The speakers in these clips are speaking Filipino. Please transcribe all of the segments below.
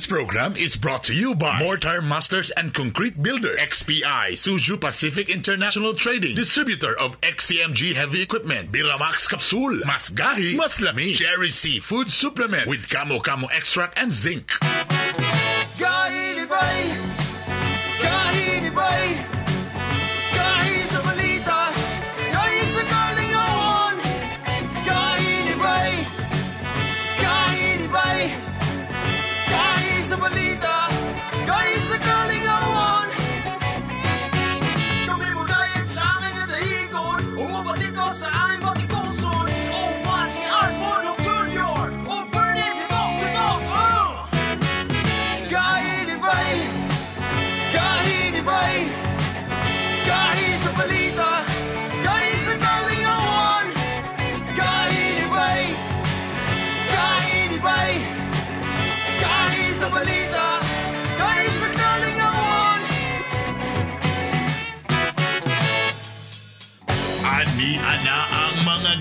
This program is brought to you by Mortar Masters and Concrete Builders, XPI, Suju Pacific International Trading, distributor of XCMG Heavy Equipment, Biramax Capsule, Mas Gahi, Mas Lami, Cherry Seafood Supplement with Camo Camo Extract and Zinc.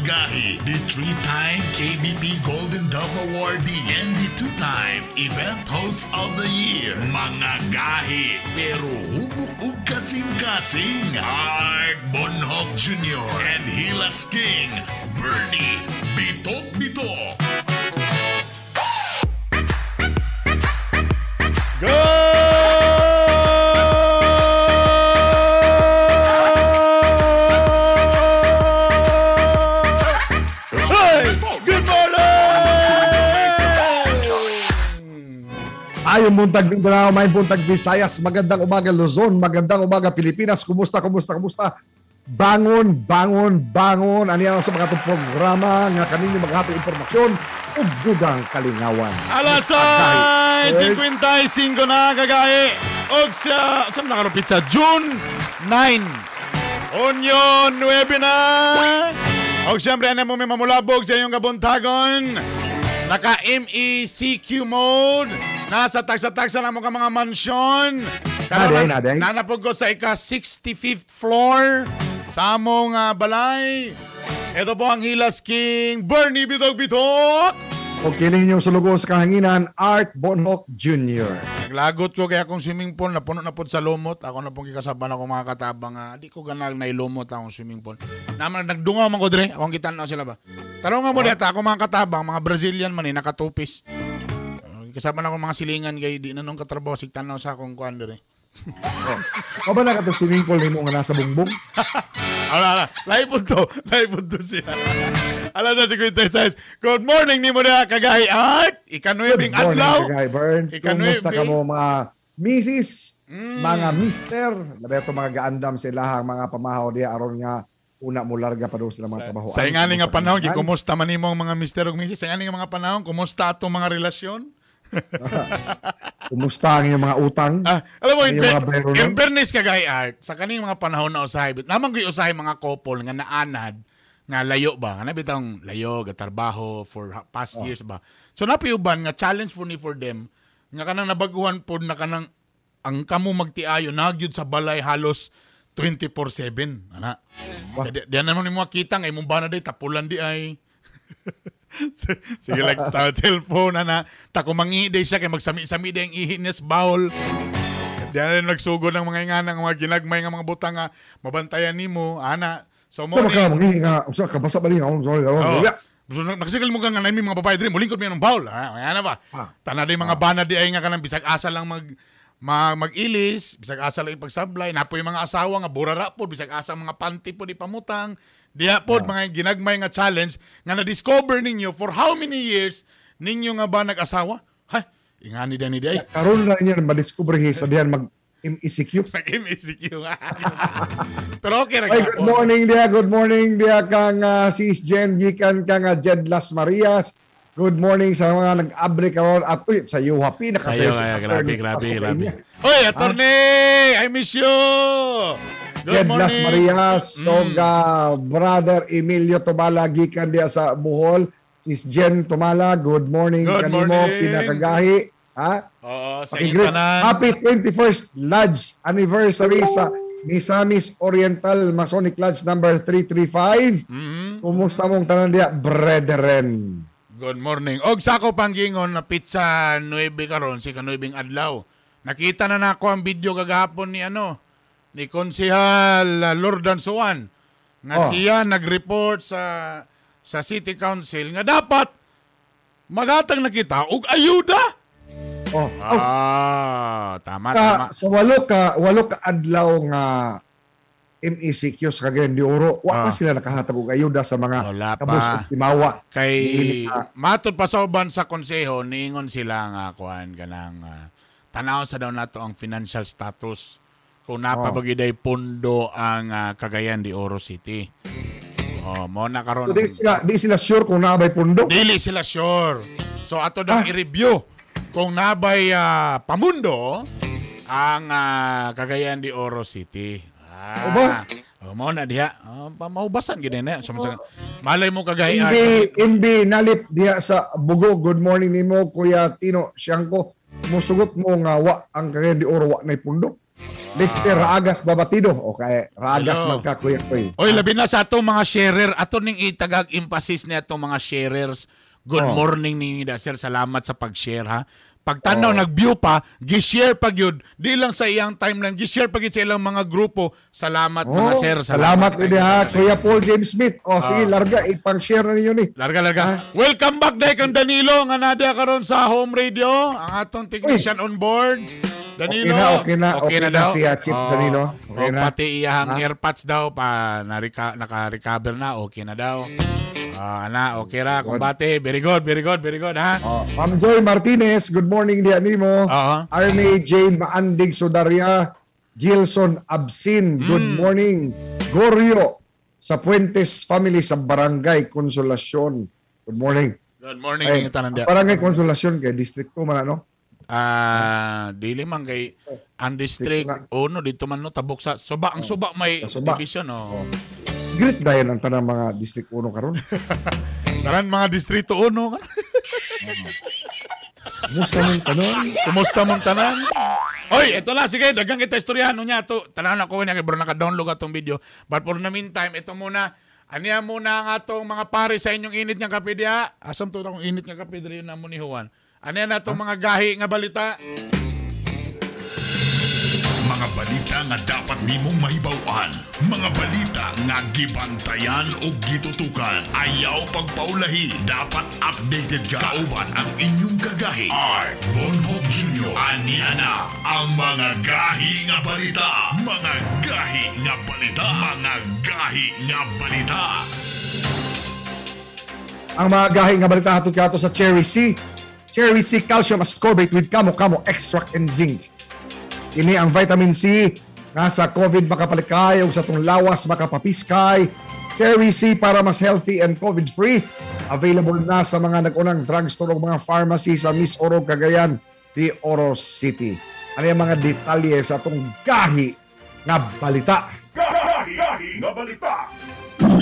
The three-time KBP Golden Dove Awardee and the two-time Event Host of the Year. Mga gahi, pero hubok ug kasing-kasing. Art Bonhoc Jr. and Hilas King, Bernie Bitok Bitok. Hey! Ayong buntag Mindanao, may buntag Visayas, magandang umaga Luzon, magandang umaga Pilipinas. Kumusta, kumusta, kumusta? Bangon, bangon, bangon. Ano yan sa mga itong programa nga kaninyo maghatong informasyon ug dugang kalingawan. Alasay! 55 na kagahi. Og sa... Saan nakalupit sa June 9. Union 9 na. Og siyempre, ano mo may mamulabog sa iyong kabuntagon. Naka MECQ mode. Nasa tagsa-tagsa na mo ka mga mansyon. Naday, naday. Nanapog ko sa ika 65th floor sa among ah, balay. Ito po ang Hilas King, Bernie Bitok Bitok. O kining inyong sulugon sa kahanginan, Art Bonhoc Jr. Naglagot ko kaya akong swimming pool, napuno na po sa lumot. Ako na pong kikasaban ako mga katabang. nga di ko ganag na ilumot akong swimming pool. Naman, nagdungaw man ko dire. Akong kita na sila ba? Taro nga mo dito, ako mga katabang, mga Brazilian man eh, nakatupis. Uh, Kasama na ako mga silingan kay di na nung katrabaho, sigtanaw sa akong kuhan dire. O ba na ka swimming pool nimo nga nasa bungbong? Ala, ala. Live po to. Live po to siya. Ala na si Quinta Size. Good morning ni mo na kagahi at ikanuebing Good morning, adlaw. Kagay Bern. Kumusta ka mo mga misis, Mm. mga mister, labi ito mga gaandam sila mga pamahaw diya aron nga una mo larga pa doon sila mga trabaho. Sa ingani nga panahon, kumusta man imong mga mister ug misis? Sa ingani nga mga panahon, kumusta atong mga relasyon? Kumusta ang iyong mga utang? Ah, alam mo, in, Ang in fairness ka gay art, sa kaning mga panahon na usahay, naman ko usahay mga couple nga naanad, nga layo ba, nga bitang layo, gatarbaho for past Oh. years ba. So napiuban nga challenge for ni for them, nga kanang nabaguhan po na kanang ang kamo magtiayo nagyud sa balay halos 24/7 ana. Di, di naman mo makita nga imong bana day tapulan di ay. Sige like sa cellphone ana ta kumangi day siya kay magsami-sami day ang ihines bowl. Diyan rin nagsugod ng mga inganang mga ginagmay nga mga butang nga mabantayan nimo ana. So mo Ito ni ka, mangihi nga, usa ka basa ba niya? Oh, sorry, oh, Oh. So, nak- nakasigal mo ka nga na may mga babae din, mulingkod mo yan ng bawl. Ha? Kaya na ba? Ah. Tana din mga bana di ay nga kanang bisag asa lang mag ma, mag-ilis, bisag asa lang ipagsablay, napo yung mga asawa nga burara po, bisag asa mga panty po di pamutang. Diha po mga ginagmay nga challenge nga na-discover ninyo for how many years ninyo nga ba nag-asawa? Ha? Ingani din ni di ay. Karoon na niya madiscover sa diyan mag MECQ. Nag-MSQ nga. Pero okay ra Ay, good morning dia, good morning dia kang uh, sis Jen gikan kang uh, Jed Las Marias. Good morning sa mga nag-abre karon at uy, sa iyo happy na Sa'yo si kaya, attorney grabe, grabe, grabe. Hoy, attorney! I miss you! Good Jed Las morning! Marias, Soga, brother Emilio Tumala gikan dia sa Bohol. Sis Jen Tumala, good morning Good kanimo morning. pinakagahi. Ha? Oo, sa intanan. Happy 21st Lodge anniversary sa Misamis Oriental Masonic Lodge number 335. Mhm. Kumusta mong tanan dia, brethren? Good morning. Og sa ako panggingon na pizza 9 karon si kanuibing adlaw. Nakita na nako ang video kagahapon ni ano ni Konsehal uh, Lordan Suwan nga Oh. siya nag-report sa sa City Council nga dapat magatag na kita og ayuda. Oh, oh Ah, tama tama. ka, sa walo ka, walo ka adlaw nga MECQ sa Cagayan de Oro, wa Ah. pa sila nakahatag og ayuda sa mga Wala kabus ug timawa. Kay ka. matod pa sa uban sa konseho niingon sila nga kuan kanang uh, tanaw sa daw nato ang financial status kung napabagiday pondo ang ah, Cagayan de Oro City. Oh, mo na karon. So, di sila di sila sure kung naabay pundo. Dili sila sure. So ato daw Ah. i-review kung nabay ah, pamundo ang ah, Cagayan de Oro City. Ah. O ba? Oh, mo na diha. Oh, maubasan gid na. Sumasag- Malay mo kagay. MB, MB nalip diha sa Bugo. Good morning nimo Kuya Tino Siangko. Musugot mo nga wa ang Cagayan de Oro wa nay pundo. Mr. Raagas Babatido. Okay, Raagas Hello. man ka Kuya Koy. Oy, labi na sa atong mga sharer. Ato ning itagag emphasis ni atong mga sharers. Good Oh. morning ni sir. Salamat sa pag-share ha. Pagtanaw nag-view pa, gi-share pag yun. Di lang sa iyang timeline, gi-share pag sa ilang mga grupo. Salamat mga Oh, sir. salamat ini ha Kuya Paul James Smith. Oh, sige larga ipang-share na ninyo ni. Larga, larga. Welcome back day kang Danilo nga nadia karon sa home radio. Ang atong technician on board. Danilo. Okay na, okay na, okay na daw. siya, Chief Oo. Danilo. Okay O, na. Pati iyahang Ha? earpods daw pa narika, naka-recover na. Okay na daw. Ah, na, okay ra. Kumbate. Very good, very good, very good, ha? Oh, Ma'am Joy Martinez, good morning diha nimo. Oo. Arne Jane Maandig Sudaria, Gilson Absin, good Mm. morning. Gorio sa Puentes Family sa Barangay Consolacion. Good morning. Good morning, Ay, Ay, tanan dia. Barangay Consolacion kay district ko man ano. Ah, dili man kay ang district uno dito man no tabok sa suba ang suba may Suba. division oh. Great dahil ang tanang mga district uno karon. Taran mga distrito uno. Musta man tanon? Kumusta mong tanan? Oy, ito na sige, dagang kita istoryano niya to. Tanan ako niya kay bro naka-download atong video. But for the meantime, ito muna Aniya muna ang atong mga pare sa inyong init nga kape diha. Asam to akong init nga kape diri na mo ni Juan. Aniya na itong mga gahi nga balita. Mga balita nga dapat nimong mahibawan. Mga balita nga gibantayan o gitutukan. Ayaw pagpaulahi. Dapat updated ka. Kauban ang inyong kagahi. Art Bonhoff Jr. Ani ana ang mga gahi nga balita. Mga gahi nga balita. Mga gahi nga balita. Ang mga gahi nga balita hatod kato sa Cherry C. Cherry C calcium ascorbate with kamo kamo extract and zinc. Ini ang vitamin C nga sa COVID makapalikay ug sa tong lawas makapapiskay. Cherry C para mas healthy and COVID-free. Available na sa mga nag-unang drugstore ug mga pharmacy sa Miss Oro Cagayan de Oro City. Ano yung mga detalye sa atong gahi nga balita?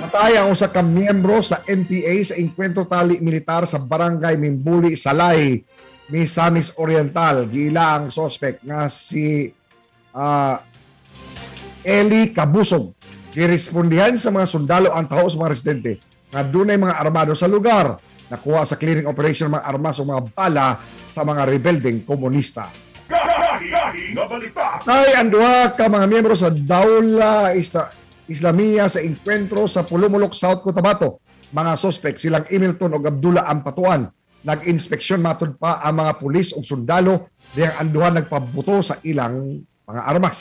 Patay ang usa ka miyembro sa NPA sa Encuentro Tali Militar sa Barangay Mimbuli, Salay, Misamis Oriental. Gila ang suspect nga si ah, Eli Kabusog. Girespondihan sa mga sundalo ang tao sa mga residente nga dunay mga armado sa lugar. Nakuha sa clearing operation mga armas o mga bala sa mga rebelding komunista. Tay ang duha ka mga miyembro sa Daula Ista, Islamia sa Encuentro sa Pulumulok, South Cotabato. Mga suspect silang Emilton o Abdullah Ampatuan. Nag-inspeksyon matod pa ang mga pulis o sundalo diyang anduhan nagpabuto sa ilang mga armas.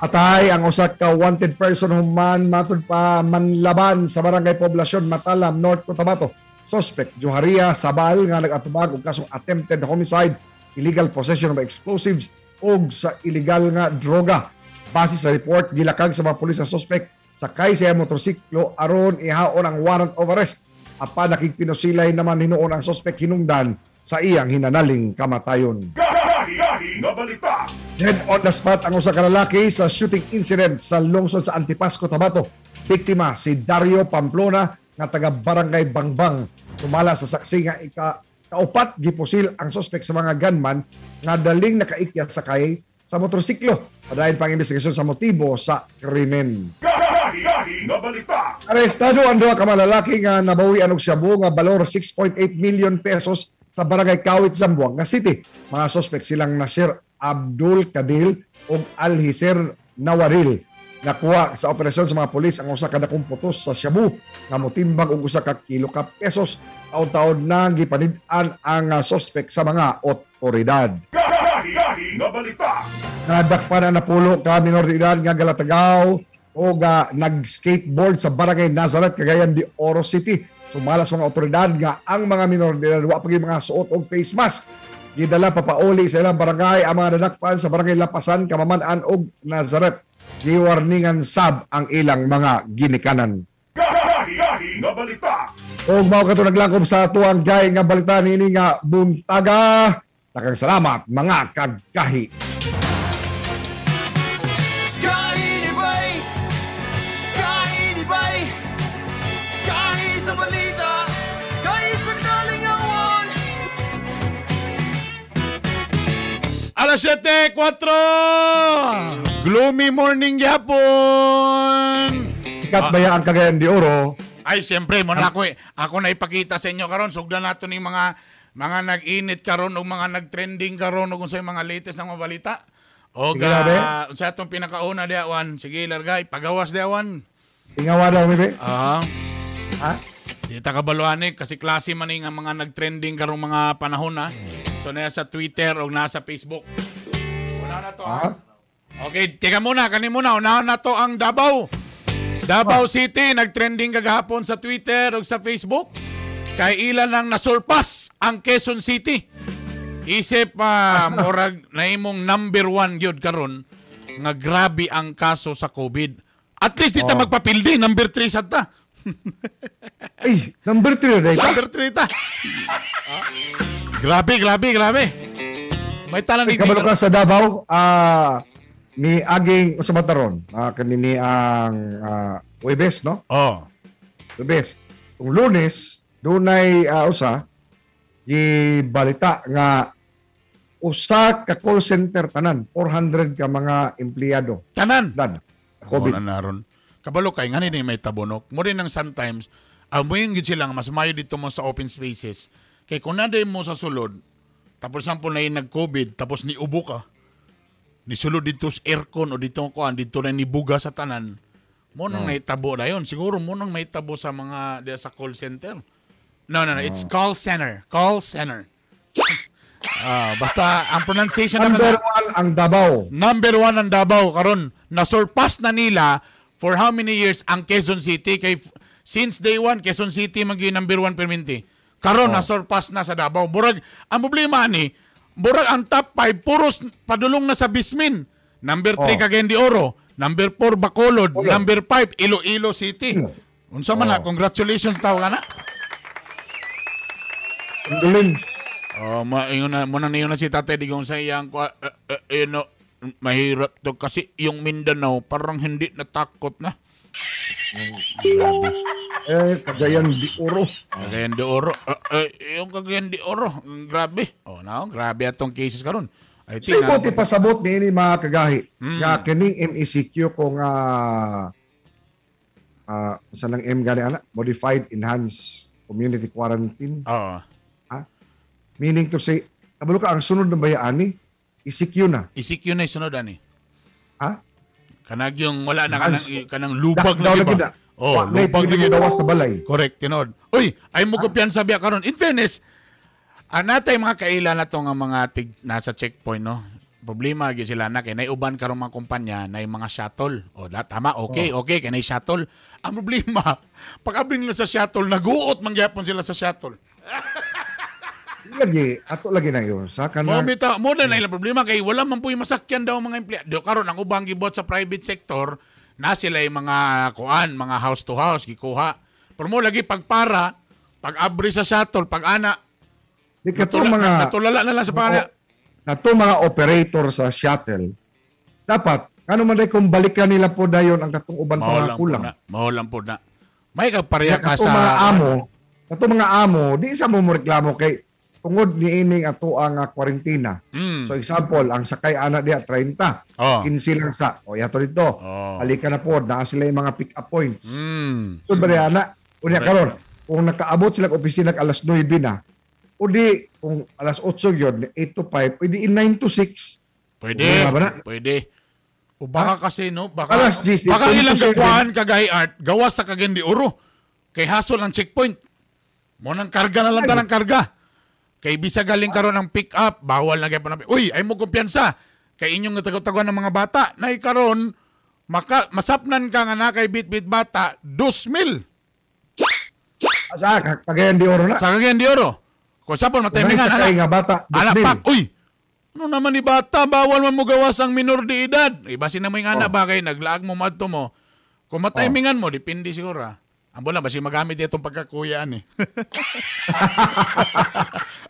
Atay ang usa ka wanted person human matod pa manlaban sa barangay poblasyon Matalam, North Cotabato. Suspect Joharia Sabal nga nagatubag og kasong attempted homicide illegal possession of explosives o sa illegal nga droga. Base sa report, gilakag sa mga pulis ang suspect sakay sa motorsiklo aron ihaon ang warrant of arrest. Apa nakigpinusilay naman hinuon ang suspect hinungdan sa iyang hinanaling kamatayon. Dead on the spot ang usa ka lalaki sa shooting incident sa lungsod sa Antipasco, Tabato. Biktima si Dario Pamplona nga taga Barangay Bangbang. Tumala sa saksi nga ika kaupat gipusil ang suspect sa mga gunman nga daling nakaikya sakay sa motorsiklo. Padayon pang investigasyon sa motibo sa krimen. Gahi nga balita. Arestado ang duha ka mga lalaki nga nabawi og shabu nga balor 6.8 million pesos sa Barangay Kawit, Zamboanga City. Mga suspect silang Nasir Abdul Kadil ug Alhiser Nawaril. Nakuha sa operasyon sa mga polis ang usa ka dakong putos sa shabu nga motimbang og usa ka kilo ka pesos. Taon-taon na gipanid-an ang ah, suspect sa mga otoridad. Gahi nga balita. Nadakpan ang napulo ka minor de edad nga galatagaw o ga nag-skateboard sa Barangay Nazareth, Cagayan de Oro City. Sumala sa mga otoridad nga ang mga minor de edad wa pagi mga suot og face mask. Gidala papauli sa ilang barangay ang mga nadakpan sa Barangay Lapasan, Kamaman-an ug Nazareth. Giwarningan sab ang ilang mga ginikanan. Gahi nga balita. Og mao kato naglangkob sa tuang gay nga balita nini nga buntaga. Takang salamat mga kagkahi. Kaini bay! Kaini bay! Kahi sa balita! Kahi sa kalingawan! Alas 7.4 Gloomy morning yapon! Kat baya ang Cagayan de Oro. Ay, siyempre, mo na ako, eh. ako na ipakita sa inyo karon. Sugdan nato ni mga mga nag-init karon o mga nag-trending karon o kung sa mga latest ng mga balita. O na, ga, sa atong pinakauna di awan. Sige, largay, pagawas di awan. Ingawa daw mi be. Ah, Ha? di ta kabaluanik kasi klase man ni nga mga nag-trending karong mga panahon na. So nasa Twitter o nasa Facebook. Wala na to. Ha? ah. Okay, teka muna, kani muna. Unahan na to ang Davao. Davao City, nag-trending kagahapon sa Twitter o sa Facebook. Kay ilan lang nasurpas ang Quezon City. Isip pa, Asa? murag na imong number one yun karon nga grabe ang kaso sa COVID. At least di ta Oh. magpapildi, number 3 sa ta. Ay, number 3 na ito. Number 3 ta. Ah. Grabe, grabe, grabe. May talang Ay, kabalo ka sa Davao, ah ni aging sa mataron, ah kanini ang ah, Webes, no? Oh. Webes. Kung Lunes, dunay ah, usa gibalita nga usa ka call center tanan 400 ka mga empleyado Tanan. dan COVID. Na naron. Kabalo kay nga ni may tabunok. Mo rin ng sometimes, amoyin gid sila mas mayo dito mo sa open spaces. Kay kung naday mo sa sulod, tapos sample na yung nag-COVID, tapos ni ubo ka, ni sulod dito sa aircon o dito ko, dito na ni buga sa tanan, mo nang naitabo na yun. Siguro mo nang maitabo sa mga sa call center. No, no, no. It's call center. Call center. Ah, basta ang pronunciation naman Number one ang Davao. number one ang Davao karon na-surpass na nila for how many years ang Quezon City kay since day one Quezon City magi number one perminti karon na-surpass na sa Davao burag ang problema ni burag ang top 5 puros padulong na sa Bismin number 3 Oh. Cagayan de Oro number 4 Bacolod number 5 Iloilo City unsa man na Oh. congratulations taw ka na Condolence. Oh, ma yun na mo na niyo na si Tatay Digong sa iyang kwa uh, uh, you know, mahirap to kasi yung Mindanao parang hindi natakot na. Grabe. Eh, Cagayan de Oro. Cagayan de Oro. Uh, uh, yung Cagayan de Oro, grabe. Oh, no, grabe atong cases karon. I think imo na- ti pasabot ni ini mga kagahi Mm. nga kining MECQ ko nga ah sa lang M gani ana modified enhanced community quarantine Oo. Meaning to say kabalo ka ang sunod na bayani ECQ na ECQ na isunod ani. ha Kanag yung wala na kanang, kanang lubag na na Oh, na lubag na dawas sa balay Correct, tinod. Uy, ay mo kumpiyan sabi karon. In fairness, ang natay mga kaila na to nga mga tig nasa checkpoint no. Problema gyud sila na kay naiuban karon mga kumpanya na mga shuttle. O da, tama, okay, okay kay nay shuttle. Ang problema, pag abring nila sa shuttle, naguot man gyapon sila sa shuttle. lagi ato lagi na yun sa Mo kanang bitaw mo na ilang problema kay wala man po yung masakyan daw mga empleyado. Karon ang ubang gibot sa private sector na sila yung mga kuan, mga house to house gikuha. Pero mo lagi pagpara, pag abri sa shuttle, pag ana, di katong natula- mga natulala na lang sa pana. katong mga operator sa shuttle dapat ano man day kung balikan nila po dayon ang katong uban po kulang. lang po na. May kagpareha Kaya ka sa mga amo, katong mga amo, di sa mo mo reklamo kay tungod ni ining ato ang uh, kwarentina. Mm. So example, ang sakay ana diya 30. Oh. 15 lang sa. O yato dito. Oh. Halika na po, naa sila yung mga pick up points. Mm. So ba ana, unya karon, kung nakaabot sila opisina alas 9 na, o di kung alas 8 yun, 8 to 5, o di 9 to 6. Pwede. Ba na? Pwede. O baka kasi no, baka Alas 10, baka ilang 27. kakuhaan kagay art gawas sa kagandi uro. Kay hasol ang checkpoint. Mo nang karga na lang ta ng karga. Kay bisa galing karon ang pick up, bawal na gyud pa na. Uy, ay mo kumpiyansa. Kay inyong nagtago-taguan ng mga bata. Nay karon maka masapnan ka nga na kay bit-bit bata 2,000 Asa, kag- kagayan di oro na. sa kagandi oro. Kung sa pon Kung matimingan sakay nga bata, disbil. pak, uy! Ano naman ni bata, bawal man mo gawas ang minor de edad. Iba na mo yung anak Oh. ba kay naglaag mo madto mo. Kung matimingan mo, depende siguro ah. Ang bola, basi magamit itong pagkakuyaan eh.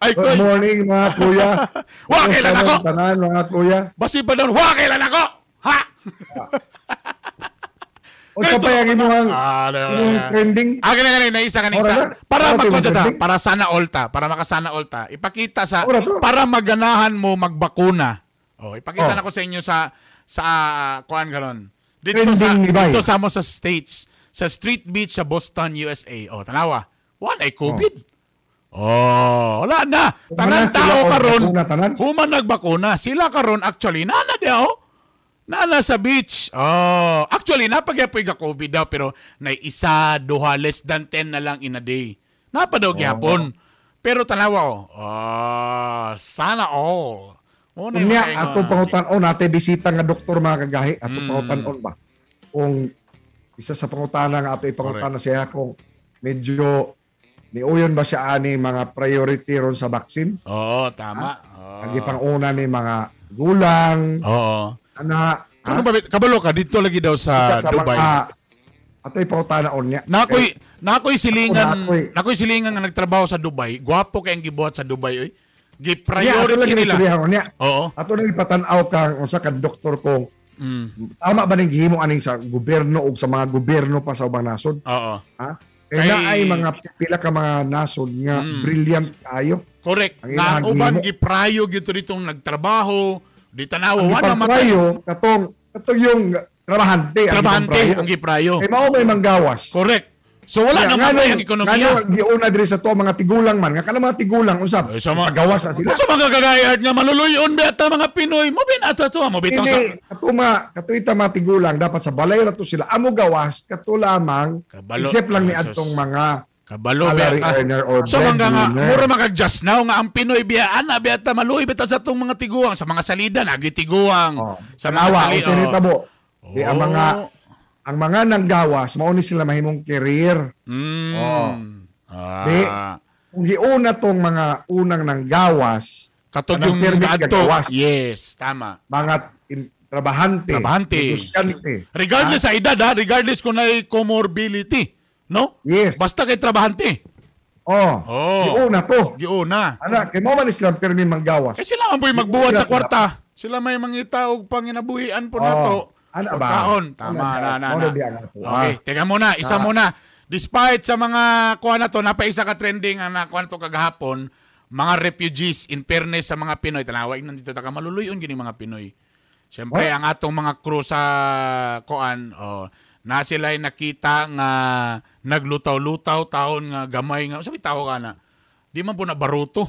Ay, Good morning mga kuya. Wa, kailan ako? Tanan mga kuya. basi pa doon, wa, kailan ako? Ha? O sa pa yung imuhang, Ah, ano, ano, ano. trending. Ah, ganun, ganun, naisa ka na Ora isa. na. Para Ora, magkonsya ta, para sana olta, para makasana olta. Ipakita sa, para maganahan mo magbakuna. Oh, ipakita Oh. na ko sa inyo sa, sa, kuan ganon. Dito Trending sa, dito sa mo sa States, sa Street Beach sa Boston, USA. Oh, tanawa. Wala ay COVID. Oh, wala na. Tanan tao karon. Human nagbakuna. Sila karon actually nana dia oh. Nana sa beach. Oh, actually napagyapoy ga COVID daw pero na isa, duha, less than 10 na lang in a day. Napa daw gyapon. Pero tanawa oh. Oh, sana all. Oh, na Unya, mga- ato pangutan-on, nate bisita nga doktor mga kagahi, ato Mm. pangutan-on ba? Kung isa sa pangutana nga ato ipangutana siya kung medyo niuyon ba siya ani mga priority ron sa vaccine? Oo, tama. Oh. Ang ipanguna ni mga gulang, Oo. ana, Ano ba kabalo ka dito lagi daw sa, sa Dubai. mga ato ipangutana-on niya. Nakoy nakoy silingan, Nakoy. nakoy silingan nga nagtrabaho sa Dubai. Gwapo kay ang gibuhat sa Dubai oy. Gi priority lagi nila. niya. Oo. Ato na ipatanaw kang unsa ka doktor kung Mm. tama ba ning gihimo aning sa gobyerno o sa mga gobyerno pa sa ubang nasod? Oo. Ha? Kay- Kaya na ay mga pila ka mga nasod nga Mm. brilliant kayo. Correct. Ang Na uban giprayo gito ditong nagtrabaho, di tanawa Ang wala matay. ipagprayo, katong katong yung trabahante Trabahante ang giprayo. Kay mao may manggawas. Correct. So wala Kaya naman nga nung- ekonomiya. nga giuna diri sa to mga tigulang man, nga kanang mga tigulang usab. Sa mga- Pagawas na sila. Sa mga kagayat nga maluluyon beta mga Pinoy, mo binata to mo bitaw sa katuma, katuita mga tigulang, dapat sa balay na to sila. Amo gawas, kato lamang, Kabalo. except lang ni Jesus. atong mga kabalo salary beta. earner or So mga nga mura makag-just now nga ang Pinoy biyaan na biyata maluoy beta sa tong mga tiguang sa mga salida nagitiguang Oh. sa mga Tanawa, sali. kung sinita oh. Di, ang mga Oh. Ang mga nanggawas, mao ni sila mahimong career. Mm. Oh. Ah. Di, Kung giuna tong mga unang nanggawas, Katog yung adto. Yes, tama. mga in, trabahante, Trabahante. Regardless sa edad ha, regardless kung may comorbidity, no? Yes. Basta kay trabahante. Oh, Oh. giuna to. Giuna. Ana, kay mo man silang permi manggawas. Kasi sila man po'y magbuhat sa kwarta. Sila may mangita og panginabuhian po Oh. nato. Ano ba? Pagkaon. Tama Ano na na Ano na. ato, Okay, teka muna, isa Ah. muna. Despite sa mga kuha na to, napaisa ka trending ang nakuha na to kagahapon, mga refugees in fairness sa mga Pinoy. Tanawa, nandito ta ka maluluyon gini mga Pinoy. Siyempre, Oh. ang atong mga crew sa kuan, oh, na sila'y nakita nga naglutaw-lutaw taon nga gamay nga. Sabi tao ka na. Di man po na baruto.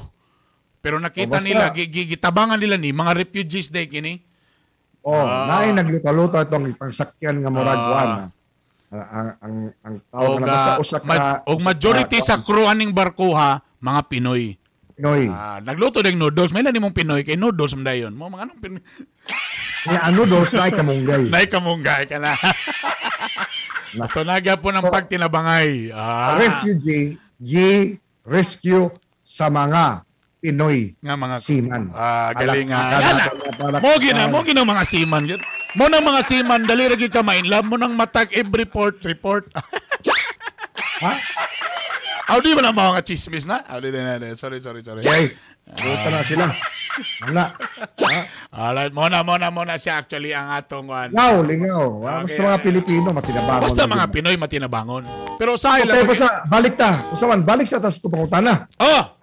Pero nakita Oh, basta- nila, gi- gi- gitabangan nila ni, mga refugees day kini. Oh, Ah. naay nagluta-luta itong ipangsakyan nga murag Ah. kuan. Ang ang ang, ang tao nga sa ah, usa ka ma- og majority ka- sa crew aning barkuha, mga Pinoy. Pinoy. Ah, nagluto ding noodles. May lang mong Pinoy kay noodles man dayon. Mo mga anong Pinoy. Ni ano do sa kamunggay. Nay kamunggay ka na. so naga po ng pagtinabangay. Ah. refugee, ye rescue sa mga Pinoy Nga mga seaman. Ah, galing nga. Yan na. natin na mga seaman. Mo na mga seaman, dali ra gyud ka mainlove mo nang matag every port report. Ha? Aw di ba na mga chismis na? Aw di na na. Sorry, sorry, sorry. Yay. Buta na sila. Wala. Alright, mo na, mo na, mo na siya actually ang atong one. Lingaw, lingaw. Okay, Basta mga okay. Pilipino, matinabangon. Basta mga. Pinoy matinabangon. Pero sa Okay, ilang basta, balik ta. Usaman, balik sa tas tupangutana. Oh,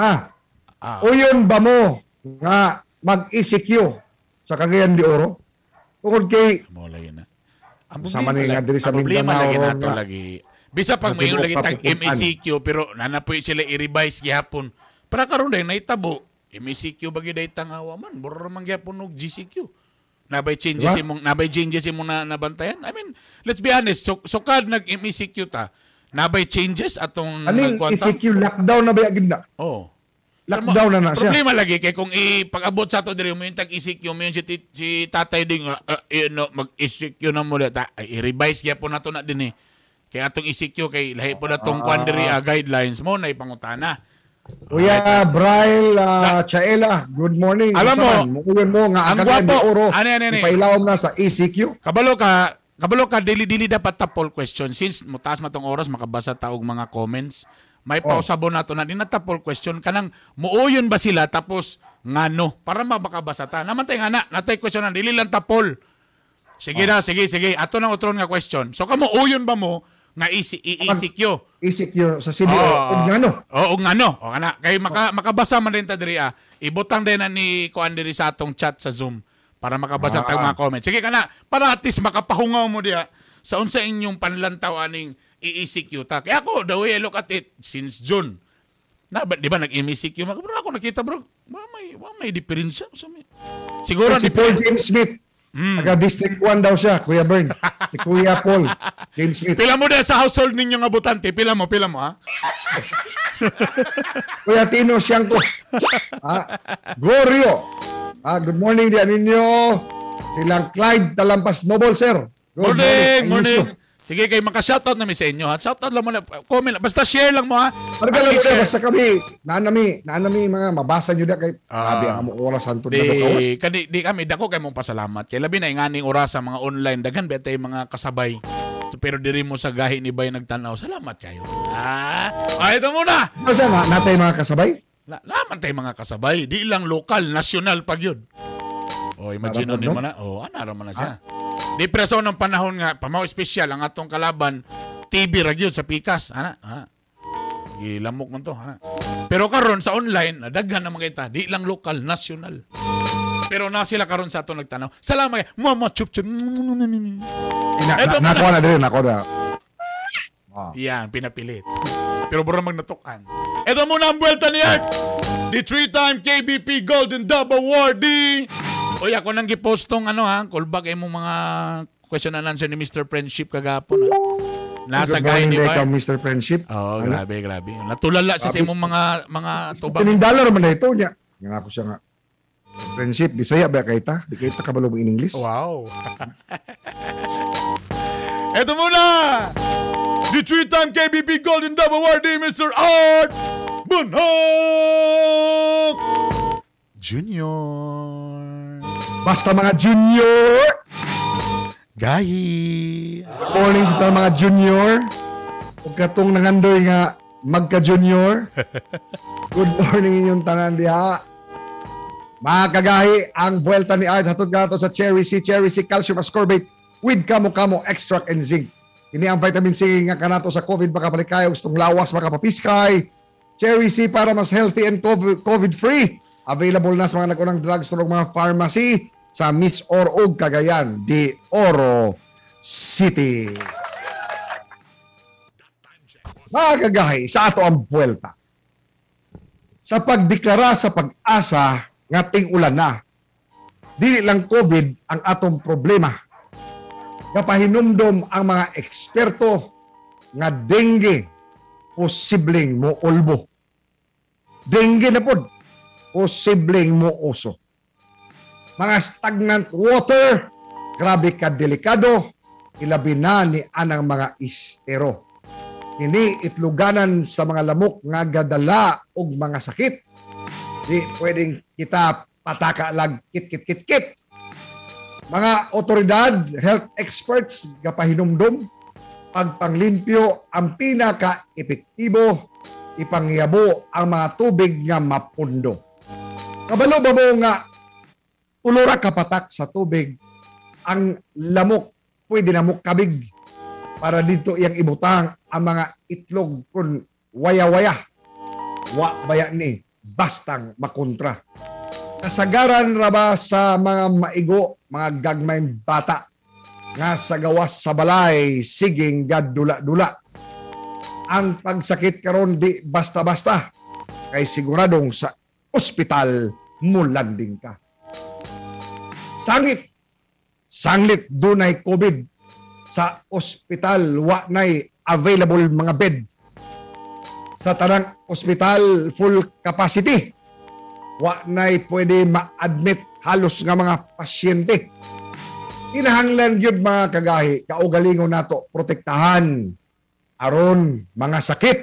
Ha? Ah. Uyon ba mo nga mag-ECQ sa Cagayan de Oro? Tungkol kay mo lagi na. Ang Sama ni nga diri sa ang problema Mindanao, lagi nato lagi. Bisa Sa mayon lagi tag. MECQ pero nanapoy sila i-revise gihapon. Para karon day naitabo. MECQ bagi day tangawa man, buro man gyapon og GCQ. Nabay changes Diba? imong nabay changes imong na nabantayan. I mean, let's be honest, so, sukad nag MECQ ta. Nabay changes atong aning? ECQ lockdown na ba yung na? Oh. Lockdown na na siya. Problema lagi kay kung ipag-abot sa ato diri mo yung tag-isik yung si, ti- si tatay din uh, uh, no, mag-isik yun na mo ta, ay, i-revise gyapon nato na din eh. Kaya atong isik kay lahi po na tong kwan diri, ah, guidelines mo na ipangutana. Kuya Braille uh, Chaela, good morning. Alam mo, Usaman, Uyon mo nga ang gwapo. Oro. Ano yan, ano yan? Ipailawom na sa ECQ. Kabalo ka, kabalo ka dili-dili dapat ta poll question since mutaas matong oras makabasa ta og mga comments. May Oh. pausabo nato na din na ta poll question kanang muuyon ba sila tapos ngano para makabasa ta. Naman tay nga na, natay question na dili lang ta poll. Sige na, sige, sige. Ato nang utron nga question. So kamo uyon ba mo nga isi ECQ? Sa CDO. Oo. Ug ngano? Oo, nga no. O nga na. Kay maka, makabasa man din ta diri ah. Ibutang din na ni Kuan diri sa atong chat sa Zoom para makabasa Ah. tag mga comments. Sige kana, para at least makapahungaw mo diya sa unsa inyong panlantaw aning i-ECQ ta. Kaya ako, the way I look at it since June, na, ba, di ba nag-MECQ? Bro, ako nakita bro, ba may, ba may diferensya? Siguro, si Paul James Smith. Hmm. Taga District 1 daw siya, Kuya Bern. si Kuya Paul James Smith. pila mo din sa household ninyo nga butante. Pila mo, pila mo ha? Kuya Tino Siangko. ah, Gorio. Ah, good morning diyan ninyo. Silang Clyde Talampas Noble, sir. Good Morning, miss morning. Sige, kay maka-shoutout namin sa inyo ha. Shoutout lang mo na. Comment lang. Basta share lang mo ha. Ano ka lang share. basta kami, naanami, naanami mga mabasa nyo na kay Ah. Sabi ang among oras hantud na kawas. Di, kadi, di kami, dako kay mong pasalamat. Kay labi na inganing oras sa mga online, daghan ba tayo mga kasabay. So, pero diri mo sa gahi ni Bay nagtanaw. Salamat kayo. Ah, ah ito muna. Siya, na, natay mga kasabay? Na, naman tayo mga kasabay. Di lang lokal, nasyonal pag yun. O, imagine ni mo na. O, anara man na siya. Di preso ng panahon nga, pamaw espesyal ang atong kalaban, TV ra sa Pikas. Ana, ana. Gilamok man to, ana. Pero karon sa online, nadaghan naman kita, di lang lokal, nasyonal. Pero na sila karon sa ato nagtanaw. Salamat. Mama chup chup. Ina, na, na din, nako na. Ah. Yan, pinapilit. Pero bro magnatukan. Ito muna ang buwelta ni Art. The three-time KBP Golden Dove Awardee. Uy, ako nang gipostong ano ha, callback ay mong mga question and answer ni Mr. Friendship kagapon. Ha. Nasa gay ni Ikaw, ba? Mr. Friendship. Oh, Ano? grabe, grabe. Natulala siya sa imong mga mga tubag. Tinindala naman na ito niya. Nga ako siya nga. Friendship, Bisaya ba kay ta? Di kay ta kabalo mo in English? Wow. Ito muna! The three-time KBP Golden Dove Awardee, Mr. Art Bunhok! Junior. Basta mga junior. Gahi. Good morning sa mga junior. Huwag katong nangandoy nga magka-junior. Good morning inyong tanan diha. Mga kagahi, ang buwelta ni Art hatod gato sa Cherry C, Cherry C Calcium Ascorbate with Kamo-Kamo Extract and Zinc. Ini ang vitamin C nga kanato sa COVID makapalikay o gustong lawas makapapiskay. Cherry C para mas healthy and COVID- COVID-free. Available na sa mga nagunang drugstore ug mga pharmacy sa Miss Orog Cagayan de Oro City. Mga kagahi, sa ato ang buwelta. Sa pagdeklara sa pag-asa nga ting ulan na, dili lang COVID ang atong problema. Kapahinumdom ang mga eksperto nga dengue posibleng mo ulbo. Dengue na pod, posibleng mo uso. Mga stagnant water, grabe ka delikado, ilabi na ni anang mga istero. Ini itluganan sa mga lamok nga gadala og mga sakit. Di pwedeng kita pataka lag kit kit kit kit. Mga otoridad, health experts, gapahinumdum, pagpanglimpyo ang pinaka-epektibo, ipangyabo ang mga tubig nga mapundo. Kabalo ba mo nga ulura kapatak sa tubig. Ang lamok pwede na kabig para dito iyang ibutang ang mga itlog kun waya-waya. Wa baya ni bastang makontra. Kasagaran ra ba sa mga maigo mga gagmay bata? Nga sa gawas sa balay siging gadula-dula. Ang pagsakit karon di basta-basta. Kay siguradong sa ospital mo landing ka. Sangit. Sanglit. Dunay COVID. Sa ospital wa nay available mga bed. Sa tanang ospital full capacity. Wa nay pwede ma-admit halos nga mga pasyente. Kinahanglan gyud mga kagahi. Kaugalingon nato protektahan. Aron mga sakit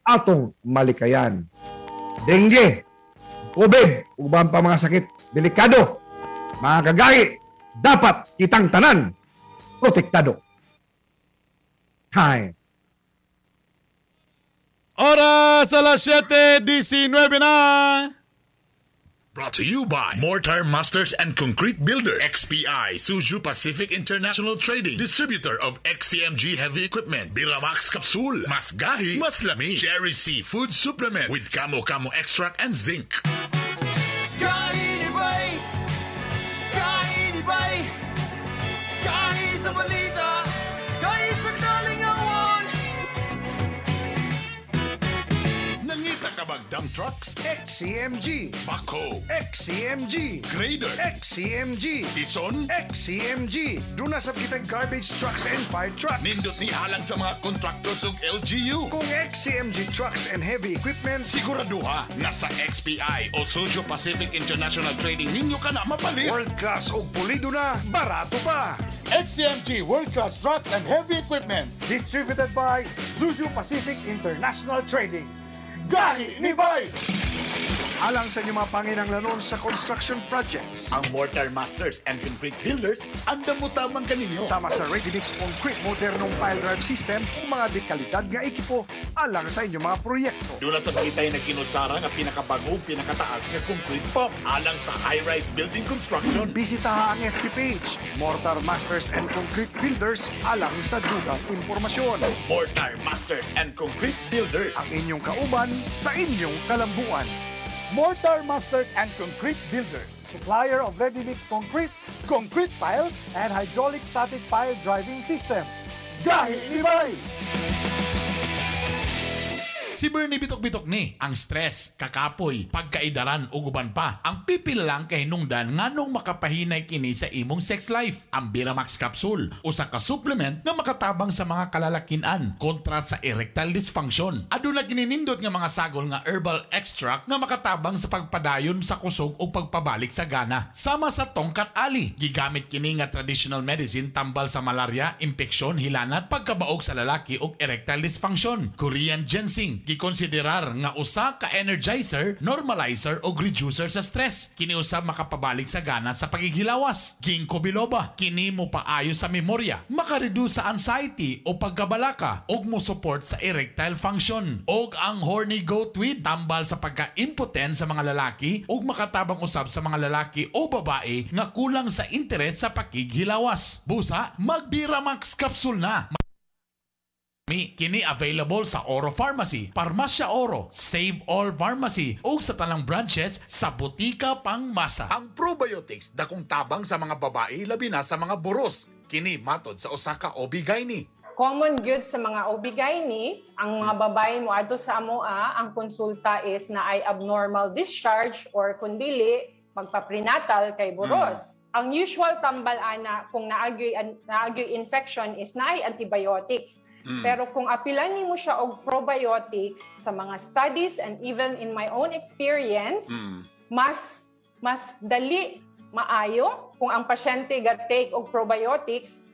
atong malikayan. Dengue COVID uban pa mga sakit delikado mga kagahi dapat kitang tanan protektado. Hi. Oras alas 7.19 na. Brought to you by Mortar Masters and Concrete Builders, XPI, Suju Pacific International Trading, distributor of XCMG Heavy Equipment, Biramax Capsule, Mas Gahi, Mas Lami, Cherry Sea Food Supplement with Camo Camo Extract and Zinc. Kaini bay! Kaini bay! Kahi sa balita! Kahi Nangita ka bag dump trucks, XCMG, backhoe, XCMG, grader, XCMG, bison, XCMG. Doon na sa kitang garbage trucks and fire trucks. nindot ni halang sa mga contractors ug LGU. Kung XCMG trucks and heavy equipment, Siguraduha nga sa XPI o Suju Pacific International Trading ninyo ka na mapalit. world class o pulido na, barato pa. XCMG World Class Truck and Heavy Equipment distributed by Zuzu Pacific International Trading. Gahi ni Bay! Alang sa inyong mga panginanglanon sa construction projects. Ang Mortar Masters and Concrete Builders, andam mo tamang kaninyo. Sama sa Ready Mix Concrete modernong pile drive system kung mga dekalidad nga ekipo alang sa inyong mga proyekto. Doon na sa kitay na kinusara nga pinakabago, pinakataas nga concrete pump alang sa high-rise building construction. Bisitaha ang FB page, Mortar Masters and Concrete Builders alang sa dugang impormasyon. Mortar Masters and Concrete Builders. Ang inyong kauban sa inyong kalambuan. Mortar Masters and Concrete Builders. Supplier of ready-mix concrete, concrete piles, and hydraulic static pile driving system. Gahi ni Bay! Si Bernie bitok-bitok ni, ang stress, kakapoy, pagkaidaran o guban pa. Ang pipil lang kay nungdan nganong makapahinay kini sa imong sex life. Ang Biramax Capsule, usa ka supplement nga makatabang sa mga kalalakinan kontra sa erectile dysfunction. Aduna gininindot nga mga sagol nga herbal extract nga makatabang sa pagpadayon sa kusog o pagpabalik sa gana. Sama sa tongkat ali, gigamit kini nga traditional medicine tambal sa malaria, impeksyon, hilanat, pagkabaog sa lalaki ug erectile dysfunction. Korean ginseng gikonsiderar nga usa ka energizer, normalizer o reducer sa stress. Kini usab makapabalik sa gana sa paghihilawas. Ginkgo biloba, kini mo paayo sa memorya, makareduce sa anxiety o pagkabalaka ug mo support sa erectile function. Og ang horny goat weed tambal sa pagka-impotent sa mga lalaki ug makatabang usab sa mga lalaki o babae nga kulang sa interes sa pakighilawas. Busa, magbiramax capsule na. Mi kini available sa Oro Pharmacy, Parmasya Oro, Save All Pharmacy o sa tanang branches sa Butika Pangmasa. Ang probiotics dakong tabang sa mga babae labi na sa mga boros. Kini matod sa Osaka Obigaini. common good sa mga OB-GYN, ang mga babae mo ato sa amoa, ang konsulta is na ay abnormal discharge or kundili magpa-prenatal kay boros. Ang usual tambal ana kung naagyoy naagyoy infection is na ay antibiotics. Pero kung apilan nimo siya og probiotics sa mga studies and even in my own experience, mas mas dali maayo kung ang pasyente ga-take og probiotics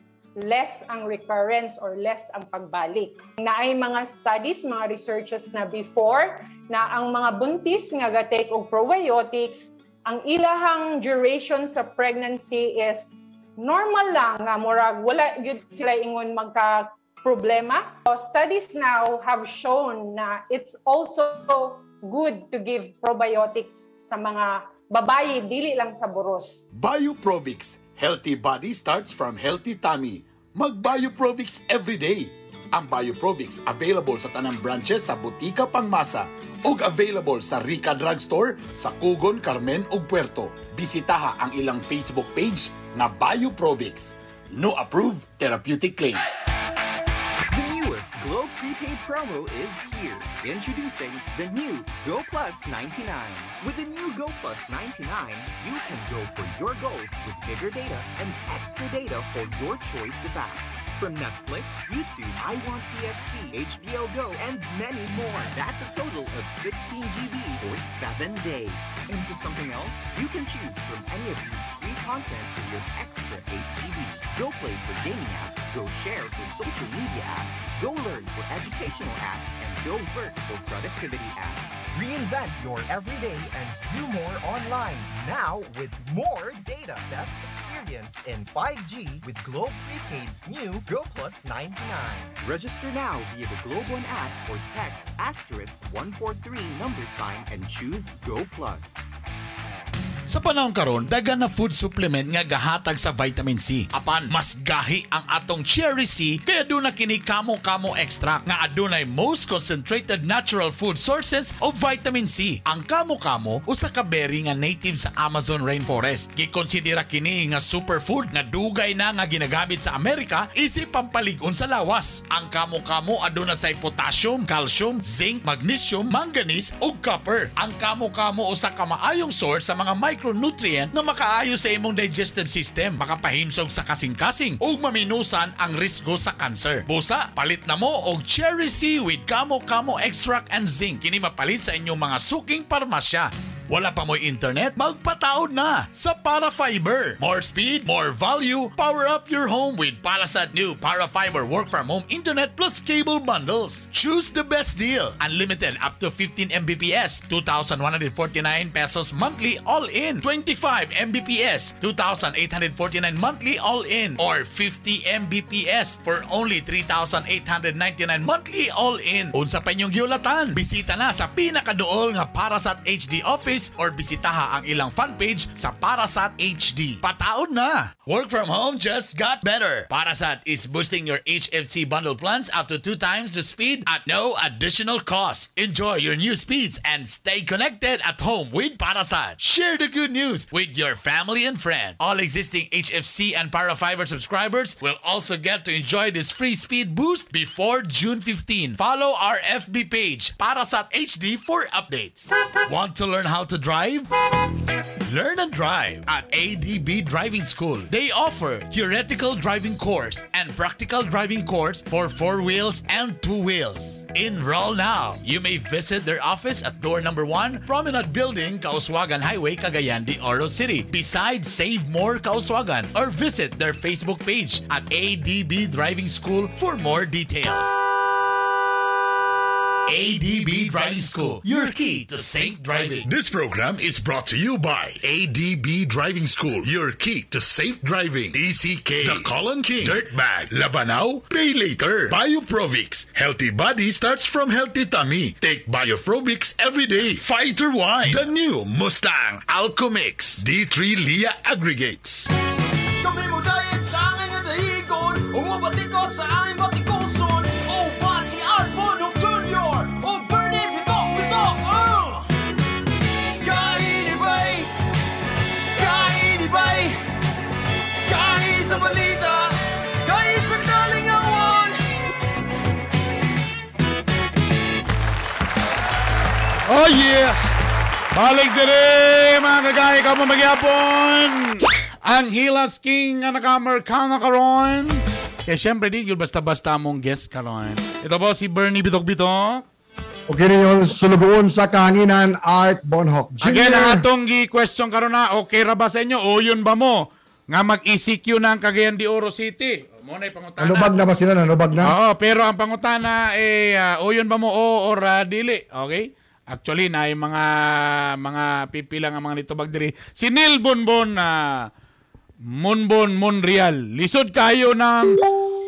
less ang recurrence or less ang pagbalik. Naay mga studies, mga researches na before na ang mga buntis nga ga-take og probiotics, ang ilahang duration sa pregnancy is normal lang nga murag wala gyud sila ingon magka problema. Studies now have shown na it's also good to give probiotics sa mga babayi dili lang sa buros. Bioprovix. Healthy body starts from healthy tummy. Mag-Bioprovix every day. Ang Bioprovix available sa tanang branches sa Butika Pangmasa ug available sa Rica Drugstore sa Kugon, Carmen ug Puerto. Bisitaha ang ilang Facebook page na Bioprovix. No approved therapeutic claim. Prepaid promo is here. Introducing the new Go Plus 99. With the new Go Plus 99, you can go for your goals with bigger data and extra data for your choice of apps. From Netflix, YouTube, I Want TFC, HBO Go, and many more. That's a total of 16 GB for 7 days. Into something else? You can choose from any of these free content for your extra 8 GB. Go Play for gaming apps, Go Share for social media apps, Go Learn for educational apps, and Go Work for productivity apps. Reinvent your everyday and do more online now with more data. Best experience in 5G with Globe Prepaid's new Go Plus 99. Register now via the Globe One app or text asterisk 143 number sign and choose Go Plus. Sa panahon karon, dagan na food supplement nga gahatag sa vitamin C. Apan mas gahi ang atong Cherry C kaya doon na kini kamo-kamo extract nga adunay most concentrated natural food sources of vitamin C. Ang kamo-kamo usa ka berry nga native sa Amazon rainforest. Gikonsidera kini nga superfood nga dugay na nga ginagamit sa Amerika isip pampalig-on sa lawas. Ang kamo-kamo aduna say potassium, calcium, zinc, magnesium, manganese ug copper. Ang kamo-kamo usa ka maayong source sa mga micronutrient na makaayo sa imong digestive system, makapahimsog sa kasing-kasing ug maminusan ang risgo sa cancer. Busa, palit na mo og cherry with kamo-kamo extract and zinc. Kini mapalit sa inyong mga suking parmasya. Wala pa mo internet? Magpataod na sa Parafiber. More speed, more value. Power up your home with Parasat new Parafiber work from home internet plus cable bundles. Choose the best deal. Unlimited up to 15 Mbps, 2,149 pesos monthly all in. 25 Mbps, 2,849 monthly all in. Or 50 Mbps for only 3,899 monthly all in. Unsa pa inyong giulatan? Bisita na sa pinakaduol nga Parasat HD office or bisitaha ang ilang fan page sa Parasat HD. Pataon na! Work from home just got better. Parasat is boosting your HFC bundle plans up to two times the speed at no additional cost. Enjoy your new speeds and stay connected at home with Parasat. Share the good news with your family and friends. All existing HFC and Parafiber subscribers will also get to enjoy this free speed boost before June 15. Follow our FB page, Parasat HD for updates. Want to learn how to drive? Learn and drive at ADB Driving School. They offer theoretical driving course and practical driving course for four wheels and two wheels. Enroll now. You may visit their office at door number one, Promenade Building, Kauswagan Highway, Cagayan de Oro City. Besides Save More Kauswagan or visit their Facebook page at ADB Driving School for more details. ADB Driving School, your key to safe driving. This program is brought to you by ADB Driving School, your key to safe driving. DCK, The Colin King, Dirtbag, Labanao, Pay Later, Bioprovix. Healthy body starts from healthy tummy. Take Bioprovix every day. Fighter Wine, the new Mustang Alcomix, D3 Leah Aggregates. Oh yeah! Balik dire mga kagaya ka mo magyapon! Ang Hilas King nga nakamerkana karon. Kaya syempre di yun basta-basta mong guest karon. Ito po si Bernie Bitok-Bitok. Okay ninyo sulubuon sa kahanginan Art Bonhoc Jr. Again, ang atong gi-question karon na, okay ra ba sa inyo? O yun ba mo? Nga mag-ECQ na ang Cagayan de Oro City. O, Mo na pangutana. Nanubag na ba sila? Nanubag na? Oo, pero ang pangutana eh, ah, o yun ba mo o or ah, dili? Okay? Actually, na yung mga mga pipila nga mga nitubag diri. Si Neil Bonbon na Monbon Monreal. Lisod kayo ng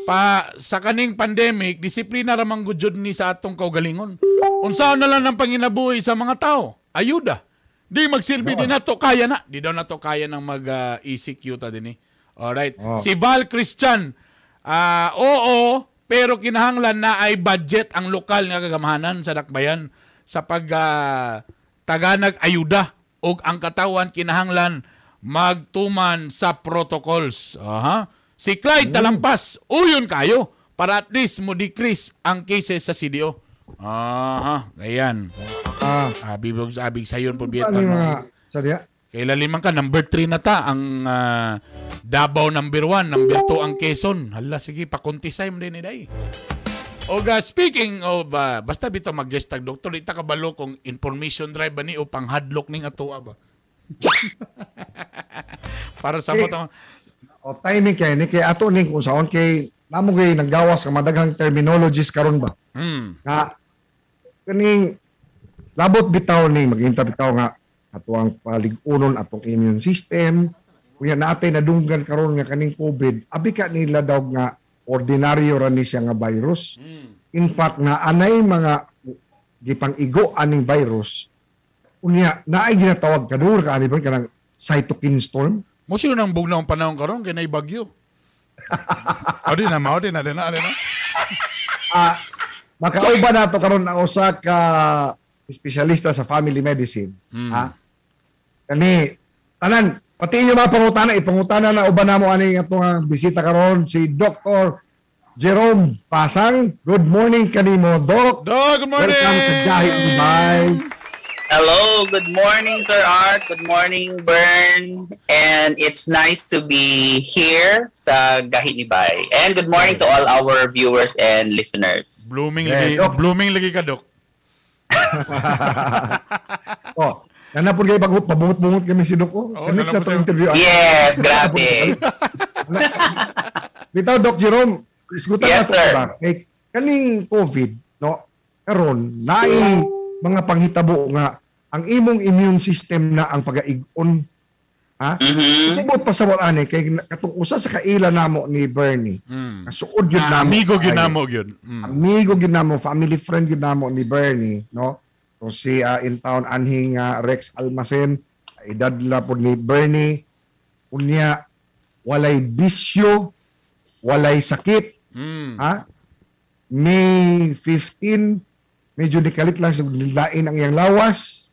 pa sa kaning pandemic, disiplina ramang gudjod ni sa atong kaugalingon. Unsaon na lang ng panginabuhi sa mga tao? Ayuda. Di magsilbi din nato kaya na. Di daw nato kaya ng mag uh, ECQ ta din eh. Alright. Oh. Si Val Christian, ah oo, pero kinahanglan na ay budget ang lokal nga kagamahanan sa Dakbayan sa pag taganag ayuda ug ang katawan kinahanglan magtuman sa protocols. Aha. Si Clyde Talampas, uyon kayo para at least mo decrease ang cases sa CDO. Aha, ayan. Ah, Abig abig sayon po ano biyetan. yung mga, sa diya? Kailan limang ka, number 3 na ta. Ang ah, Davao number 1, number 2 ang Quezon. Hala, sige, pakuntisay mo din ni Day. O ga, speaking of, ah, basta bito mag-guest tag, doktor, ita kabalo kung information drive ba ni o pang hadlock ning atoa ba? Para sa mo to. O timing kay ni kay ato ning kung saon kay namo kay naggawas ka madaghang terminologies karon ba. Hmm. Nga kaning labot bitaw ni maghinta bitaw nga ato ang paligunon atong immune system. Kunya natin nadunggan karon nga kaning COVID, abi ka nila daw nga ordinaryo ra ni siya nga virus. In fact na anay mga gipang-igo aning virus unya naay ginatawag kadur ka ani ba kanang cytokine storm. Mo sino nang bugnaw ang panahon karon kay nay bagyo. o di na, mao di na, di na, di na. Ah, makauban nato karon ang usa ka espesyalista sa family medicine. Ha? Kani tanan pati inyo mga pangutana ipangutana na uban namo ani atong nga bisita karon si Dr. Jerome Pasang. Good morning kanimo, Doc. Dog, good morning! Welcome sa Gahi Dubai. Hello, good morning, Sir Art. Good morning, Bern. And it's nice to be here sa Gahinibay. And good morning to all our viewers and listeners. Blooming Yeah, lagi, Doc. blooming lagi ka, Dok. oh, nanapon kayo pag pabungot-bungot kami si Doc. Oh, sa next na to interview. Yes, grabe. Bitaw, Doc Jerome, isgutan Yes, sir. ba? Kay kaning COVID, no? Karon, naay mga panghitabo nga ang imong immune system na ang pagaig-on. Ha? Mhm. Sibot pa sa wala ni kay katong usa sa kaila namo ni Bernie. Mm. Kasuod yun Ah, namo. amigo gyud namo gyud. Mm. Amigo gyud namo, family friend gyud namo ni Bernie, no? So si ah, in town anhing ah, Rex Almacen, edad la pod ni Bernie. Unya walay bisyo, walay sakit, Mm. ha? May 15, medyo nikalit lang sa lain ang iyang lawas.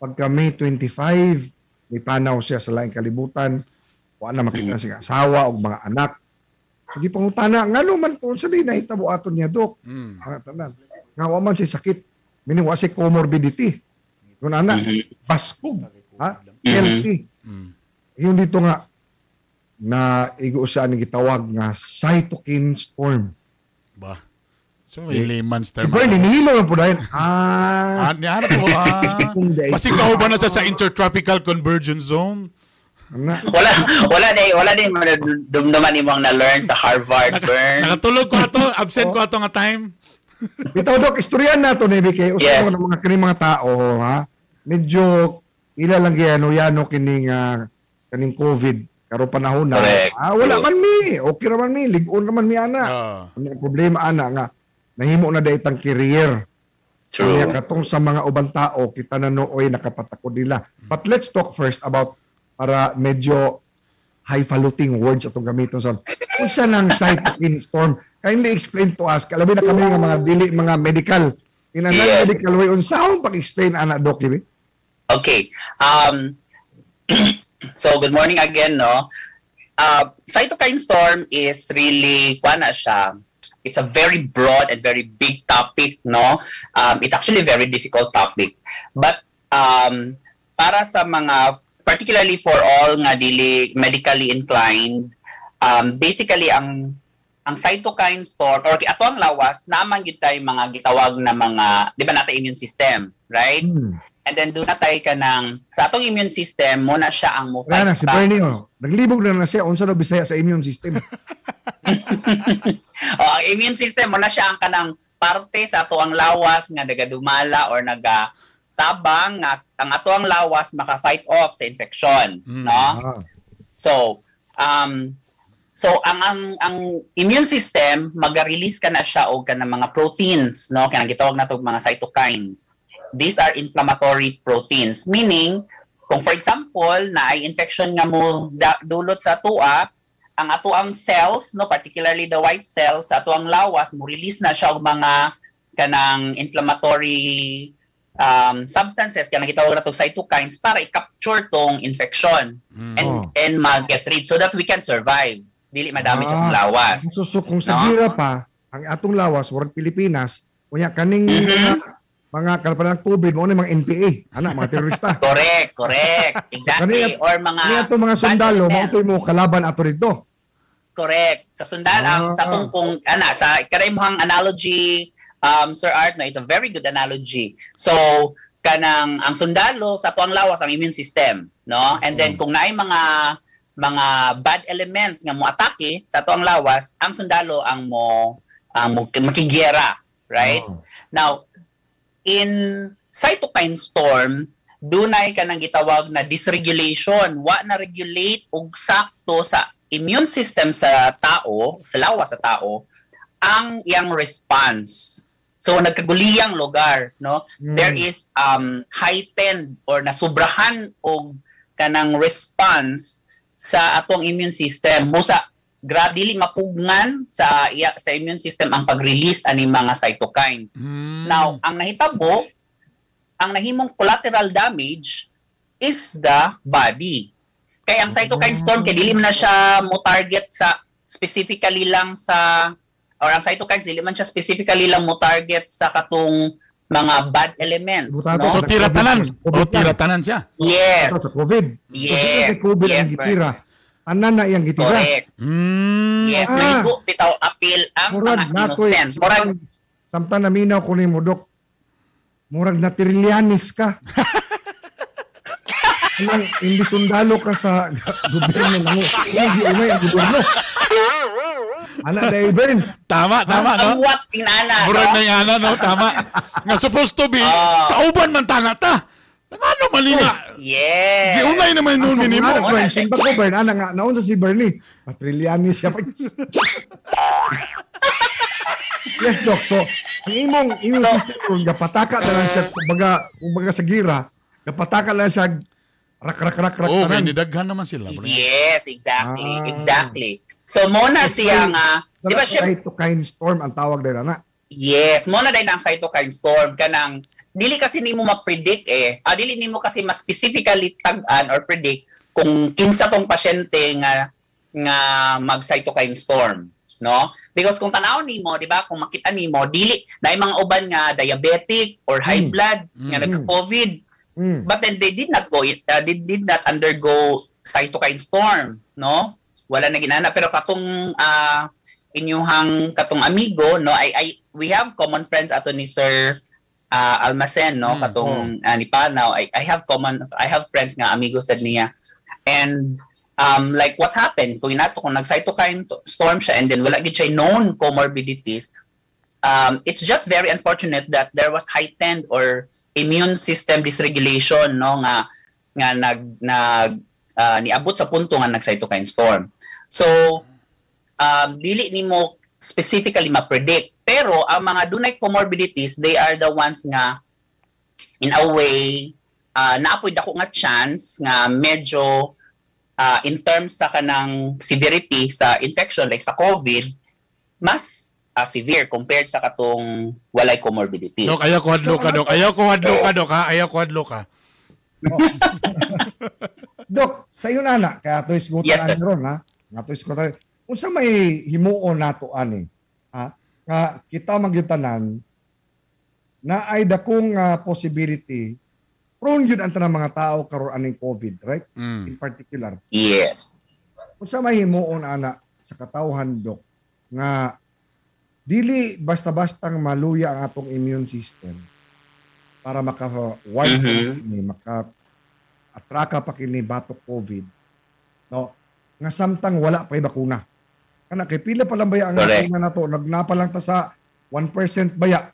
Pagka May 25, may panaw siya sa laing kalibutan. Wala na makita siya asawa o mga anak. So di pangutana, nga naman kung sa di nahitabo aton niya, Dok. Mm. Mga tanan. Nga wa man si sakit. Meaning wa si comorbidity. Kung anak, baskog. Ha? Healthy. Mm. Yung dito nga, na siya ang gitawag nga cytokine storm. Ba. So may layman's Si term. Bernie, nihilo lang po dahil, ah, Ah, niya po ah. Kung di- Basi ka ba na sa, sa intertropical convergence zone? na, Wala, wala din, wala din dumduman imong na-learn sa Harvard, Bern. Nakatulog ko ato, absent ko ato nga time. Bitaw dok, istoryan na to ni BK. Usa Yes. yes. mga kini mga tao, ha? Medyo ila lang gyano yano kining ah, kaning COVID karo panahon na. Correct. Ah, wala man mi. Okay ra man mi, ligon ra man mi ana. Ah. Ang problema ana nga nahimo na daytang career. True. Kaya katong sa mga ubang tao, kita na nooy nakapatakod nila. But let's talk first about para medyo highfalutin words atong gamiton sa unsa nang cytokine storm kindly explain to us kalabi na kami nga mga dili mga medical in a Yes. medical way unsaon pag-explain ana doc dibi Okay. Um, so, good morning again, no? Uh, cytokine storm is really, na siya, it's a very broad and very big topic, no? Um, it's actually a very difficult topic. But, um, para sa mga, particularly for all nga dili medically inclined, um, basically, ang ang cytokine storm or ato ang lawas naman gyud tay mga gitawag na mga di ba natin immune system right hmm. And then doon na tayo ka ng, sa atong immune system, muna siya ang mo Wala na si Bernie oh naglibog na na siya unsa daw bisaya sa immune system oh, ang immune system, muna siya ang kanang parte sa ato ang lawas nga nagadumala or naga tabang nga ang ato ang lawas maka-fight off sa infection, Mm. no? Ah. So, um, so ang ang ang immune system maga-release ka na siya og kanang mga proteins, no? Kanang gitawag nato mga cytokines. These are inflammatory proteins, meaning kung for example na ay infection nga mo da- dulot sa tuwa, ang ato ang cells, no, particularly the white cells sa ato ang lawas, mo release na siya og mga kanang inflammatory um, substances kanang gitawag nato cytokines para i-capture tong infection and Oh. and mag-get rid so that we can survive. Dili madamage atong Ah, lawas. So, so kung sa No? gira pa, ang atong lawas, warag Pilipinas, kunya kaning Mhm. mga, kalpalang COVID, mo mga NPA, anak, mga terorista. Correct, correct. Exactly. Kani- Or mga Kaya itong mga sundalo, mautoy mo kalaban ato rito. Correct. Sa sundal ang Ah. sa tong kung ana sa karaymuhang analogy um Sir Art no it's a very good analogy. So kanang ang sundalo sa tuang lawas ang immune system, no? And then kung naay mga mga bad elements nga mo atake sa tuang lawas, ang sundalo ang mo ang mo makigera, right? Oh. Now, in cytokine storm, dunay ka nang gitawag na dysregulation. Wa na regulate og sakto sa immune system sa tao, sa lawas sa tao, ang iyang response. So nagkaguliyang lugar, no? Mm. There is um heightened or nasubrahan og kanang response sa atong immune system. Musa grabe dili mapugnan sa iya, sa immune system ang pag-release ani mga cytokines. Mm. Now, ang nahitabo, ang nahimong collateral damage is the body. Kaya ang cytokine storm, kaya dili na siya mo target sa specifically lang sa or ang cytokines dili man siya specifically lang mo target sa katong mga bad elements, Butato no? So tira tanan. O tira tanan siya. Yes. Sa COVID. Yes. Sa COVID Yes, ang gitira. Tanan na iyang gitira. Correct. Mm. Yes, Ah. maligo bitaw appeal ang Murag mga natoy. innocent. Murag Samtang naminaw ko ni mo, Dok. Murag na trilyanis ka. Anong, hindi sundalo ka sa gobyerno ng hindi umay ang gobyerno. Anak na Ibern. Tama, tama, no? ang what inana, Murag no? na yung ana, no? Tama. Nga supposed to be, Ah. kauban man tana ta. Ano mali nga? Yes. Giunay naman Ang nun ni mo. sumuna, Bern, simba ko, Bern. Ana nga, naon sa si Bernie. Patrilyanis siya. yes, Doc. So, ang imong immune So- system kung gapataka na lang siya, kumbaga, kumbaga sa gira, gapataka lang siya, rak rak rak rak Oo, tanan. may nidaghan naman sila. bro. Yes, exactly. Ah. Exactly. So, muna siya nga, di ba siya, cytokine storm ang tawag din na. yes, muna din ang cytokine storm, kanang, dili kasi nimo ma-predict eh. Ah, dili nimo kasi mas specifically tag-an or predict kung kinsa tong pasyente nga nga mag-cytokine storm no because kung tanaw nimo di ba kung makita nimo dili na mga uban nga diabetic or high Mm. blood nga Mm. nagka-covid Mm. But then they did not go, uh, they did not undergo cytokine storm, no? Wala na ginana. Pero katong uh, inyuhang katong amigo, no? I, I, we have common friends ato ni Sir uh, Almacen, no? Mm, Katong uh, ni Panaw. I, I have common, I have friends nga amigo sad niya. And um, like what happened, kung inato kung nag-cytokine to- storm siya and then wala gid siya known comorbidities, um, it's just very unfortunate that there was heightened or immune system dysregulation no nga nga nag nag ah, niabot sa punto nga nag cytokine storm. So um, dili nimo specifically ma-predict pero ang mga dunay comorbidities they are the ones nga in a way uh, naapoy dako nga chance nga medyo ah, in terms sa kanang severity sa infection like sa COVID mas ah, severe compared sa katong walay comorbidities. Dok, ayaw ko hadlo ka, Dok. Ayaw ko hadlo ka, Dok, ha? Ayaw ko hadlo ka. Dok, sa iyo nana, kaya to isgutan Yes, yes, sir. ron, ha? Nga to isgutan. Unsa may himuon nato ani? Ha? Nga kita magyutanan na ay dakong ah, possibility prone yun ang tanang mga tao karon aning COVID, right? Mm. In particular. Yes. Unsa may himuon ana sa katawhan dok nga dili basta-bastang maluya ang atong immune system para maka-wipe Mhm. kini, maka atraka pa kini batok COVID. No, nga samtang wala pa'y bakuna. Kana kay pila pa lang ba ang bakuna nato nagnapa lang ta sa 1% baya.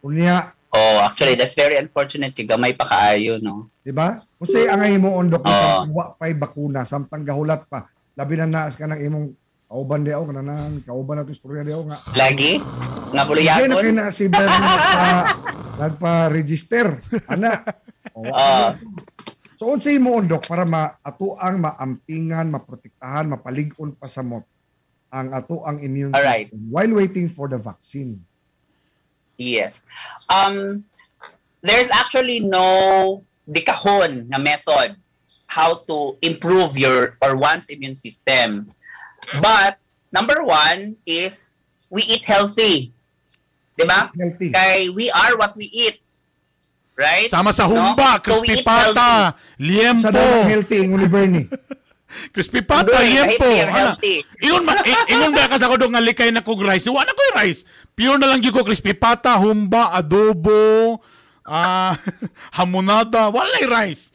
Unya, Oh, actually, that's very unfortunate. Kay gamay pa kaayo, no? di ba? Kung say angay mo on dok Oo. sa wa pay bakuna samtang gahulat pa. Labi na naas ka ng imong kauban di ako kananan, kauban na to istorya di ako nga. Lagi? Nga Hindi na si Bernie nagpa, nagpa-register. Ana. O, Ah. So unsay mo on dok para ma atuang maampingan, maprotektahan, mapalig-on pa sa mot ang atuang immune Alright. system while waiting for the vaccine. Yes. Um, there's actually no dikahon na method how to improve your or one's immune system. But number one is we eat healthy. Diba? Healthy. Kay we are what we eat. Right? Sama sa No? humba, So we crispy eat pata, healthy. liempo. Sa dalang healthy ni Bernie. Crispy pata, Doon, liempo. Ana. healthy. Ingon man, ingon ba ka sa kodong nga likay na kog rice? Wala ko yung rice. Pure na lang gyud ko crispy pata, humba, adobo, ah, hamonada, wala yung rice.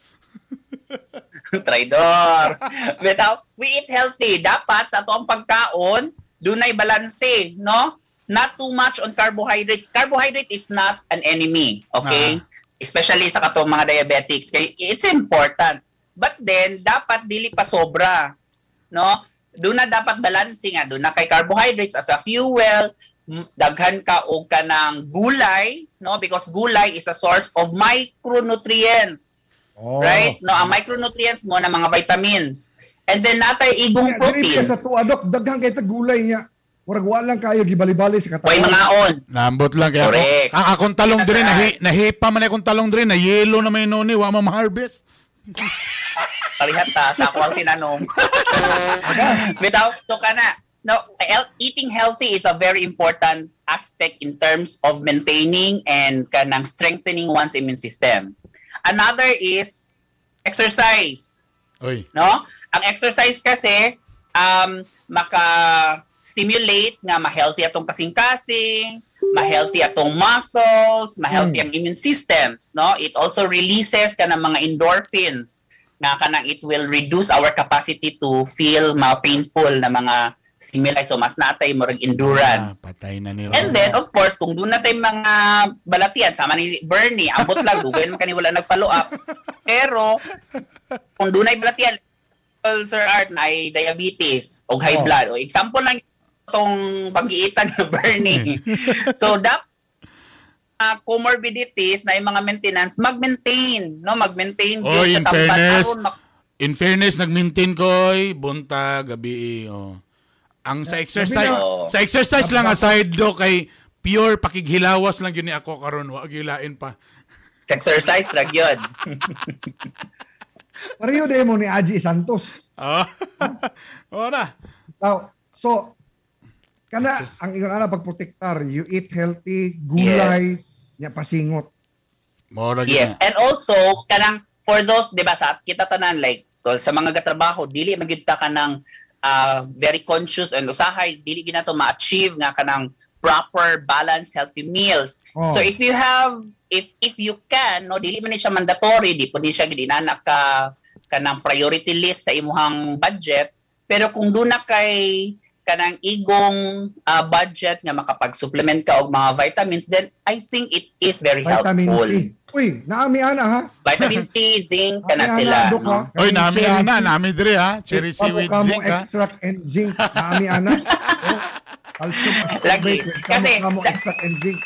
Traidor. Bitaw, we eat healthy. Dapat sa atong pagkaon, dunay balanse, no? Not too much on carbohydrates. Carbohydrate is not an enemy, okay? Especially sa katong mga diabetics. Kay it's important. But then dapat dili pa sobra, no? Doon na dapat balanse nga. Doon na kay carbohydrates as a fuel, daghan ka og kanang gulay, no? Because gulay is a source of micronutrients. Oh. Right? No, ang micronutrients mo na mga vitamins. And then natay igong Dili ka proteins. sa tuwa dok, daghang kay gulay niya. Murag wa lang kayo gibali-bali sa Way katawan. mga on. Nambot lang kaya ako. Correct. Ang akong talong sir. nahi nahipa man akong talong dire na yellow na may noni wa ma harvest. Palihat ta sa ako ang tinanong. Bitaw, so kana. No, eating healthy is a very important aspect in terms of maintaining and kanang strengthening one's immune system. Another is exercise. Oy. no? Ang exercise kasi um maka stimulate nga ma-healthy atong kasing-kasing, ma-healthy atong muscles, ma-healthy ang immune systems, no? It also releases kana mga endorphins nga kanang it will reduce our capacity to feel mga painful na mga stimuli so mas natay mo endurance. Ah, patay na ni And then, of course, kung doon na tayo mga balatian, sama ni Bernie, ambot lang, dugay naman kani wala nag-follow up. Pero, kung doon ay balatian, Sir Art, na ay diabetes o high Oh. blood. O example lang itong pag-iitan ni Bernie. so, dap uh, comorbidities na yung mga maintenance, mag-maintain, no? Mag-maintain Oh, in sa fairness, Aron mak- In fairness, nag-maintain ko bunta, gabi, oh. Ang sa exercise, na- sa exercise lang aside do kay pure pakighilawas lang yun ni ako karon wa gilain pa. exercise, rag yun. Pareho din mo ni Aji Santos. Oh. Ora. Now, so, kana ang ingon ana pagprotektar, you eat healthy, gulay, nya pasingot. Mora Yes, and also kanang for those 'di ba sa kita tanan like sa mga gatrabaho dili man gyud ta kanang ah, very conscious and usahay dili gyud nato ma-achieve nga kanang proper balanced healthy meals. Oh. So if you have if if you can no dili man siya mandatory di ni siya gidinanak ka kanang priority list sa imuhang budget pero kung doon na kay kanang igong ah, budget nga makapag-supplement ka og mga vitamins then I think it is very Vitamin helpful. C. Uy, naami ana ha. Vitamin C, zinc, kana Naami sila. ana, ha? No? Oy, Kaning nami cherry na, tea. nami dire ha. Cherry seaweed zinc ha. extract and zinc. Naami ana. Calcium. Lagi. Kasi, Kasi, mo da- extract and zinc.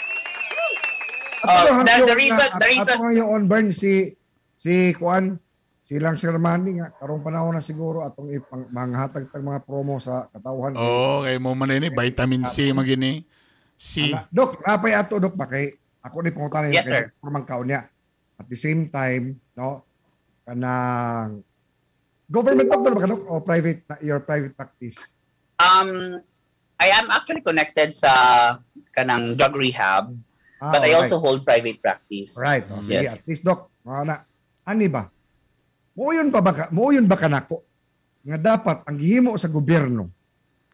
Oh, the- the yung- reason- the reason- Ato nga yung on burn si si Kuan silang Sir Manny nga karong panahon na siguro atong ipang manghatag tag mga promo sa katawhan. Oh, kay mo man ini vitamin C magini. C. Ana, Dok, napay ato dok ba kay ako ni pangutan Yes, sir. Purmang kaon niya. At the same time, no, kanang government doctor ba ka dok o private your private practice? Um, I am actually connected sa kanang drug rehab, Ah, but I also hold private practice. Right. O, sige, Yes. at least na, ani ba? Muuyon pa ba ka, muuyon ba ka nako nga dapat ang gihimo sa gobyerno,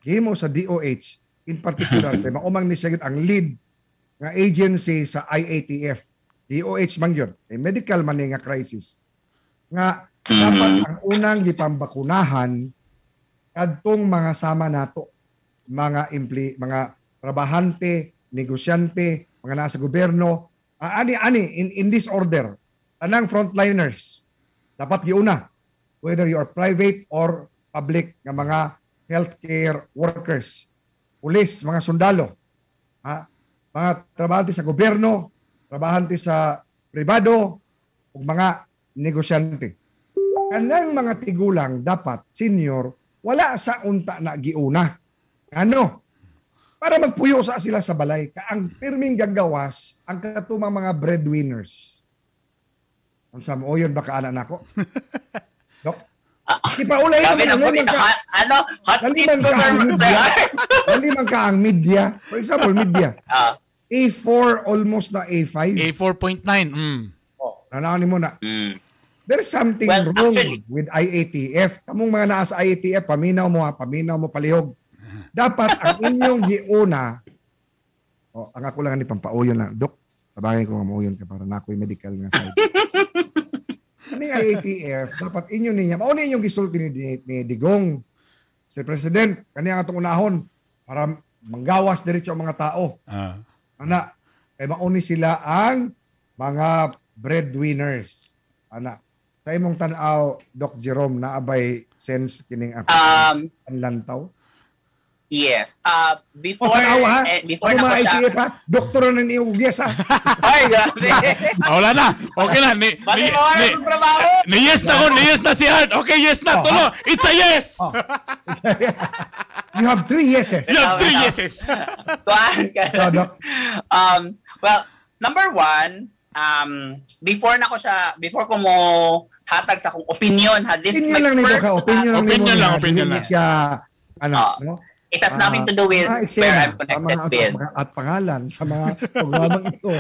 gihimo sa DOH in particular, kay maumang ni siya ang lead nga agency sa IATF. DOH man yun, kay medical man nga crisis. Nga dapat ang unang gipambakunahan kadtong mga sama nato mga impli mga trabahante negosyante, mga nasa gobyerno, ah, ani ani in in this order, tanang frontliners dapat giuna whether you are private or public nga mga healthcare workers, pulis, mga sundalo, ha? mga trabahante sa gobyerno, trabahante sa pribado, ug mga negosyante. Kanang mga tigulang dapat senior wala sa unta na giuna. Ano? Para magpuyo sa sila sa balay. Ka ang pirming gagawas ang katumang mga breadwinners. Ang sa mo, o yun baka anak nako. Dok. Di pa ulay Sabi na po, naman ka. ano, hot seat government. Dali man ka ang media. For example, media. Ah, A4 almost na A5. A4.9. Mm. Oh, nanawanin mo na. mm. There's something Well, wrong actually- with IATF. Kamong mga nasa IATF, paminaw mo ha, paminaw mo palihog. Dapat ang inyong giuna, oh, ang ako lang ni pampauyon lang. Dok, sabagay ko nga mauyon ka para na ako'y medical nga side. Ani IATF, dapat inyo niya. Mao ni inyong gisulti ni, ni, ni Digong. Si President, kaniya nga itong unahon para manggawas diretso ang mga tao. Ah. Ana, kay mauni sila ang mga breadwinners. Ana, sa imong tan-aw, Doc Jerome, naabay sense kining ako. Um, lantaw. Yes. Uh, before, tan-aw ha? eh, before Ano na siya, ITF ha? Doktor na ni Ugyas ha? ay, grabe. Ah, wala na. Okay na. Ni, Bakit ni, mo wala ni, ng trabaho? ni yes na ko. Ni yes na si Art. Okay, yes na. Oh, Tulo. It's a yes. Oh. you have three yeses. You have three yeses. Kuhaan ka. Um, well, number one, um, before na ko siya, before ko mo hatag sa akong opinion, ha, this is opinion my lang nito first, ka. Opinion lang Opinion lang, opinion lang. siya, ano, Ah. no? It has nothing to do with Ah, where I'm sa connected mga, with. at, at pangalan sa mga programang ito.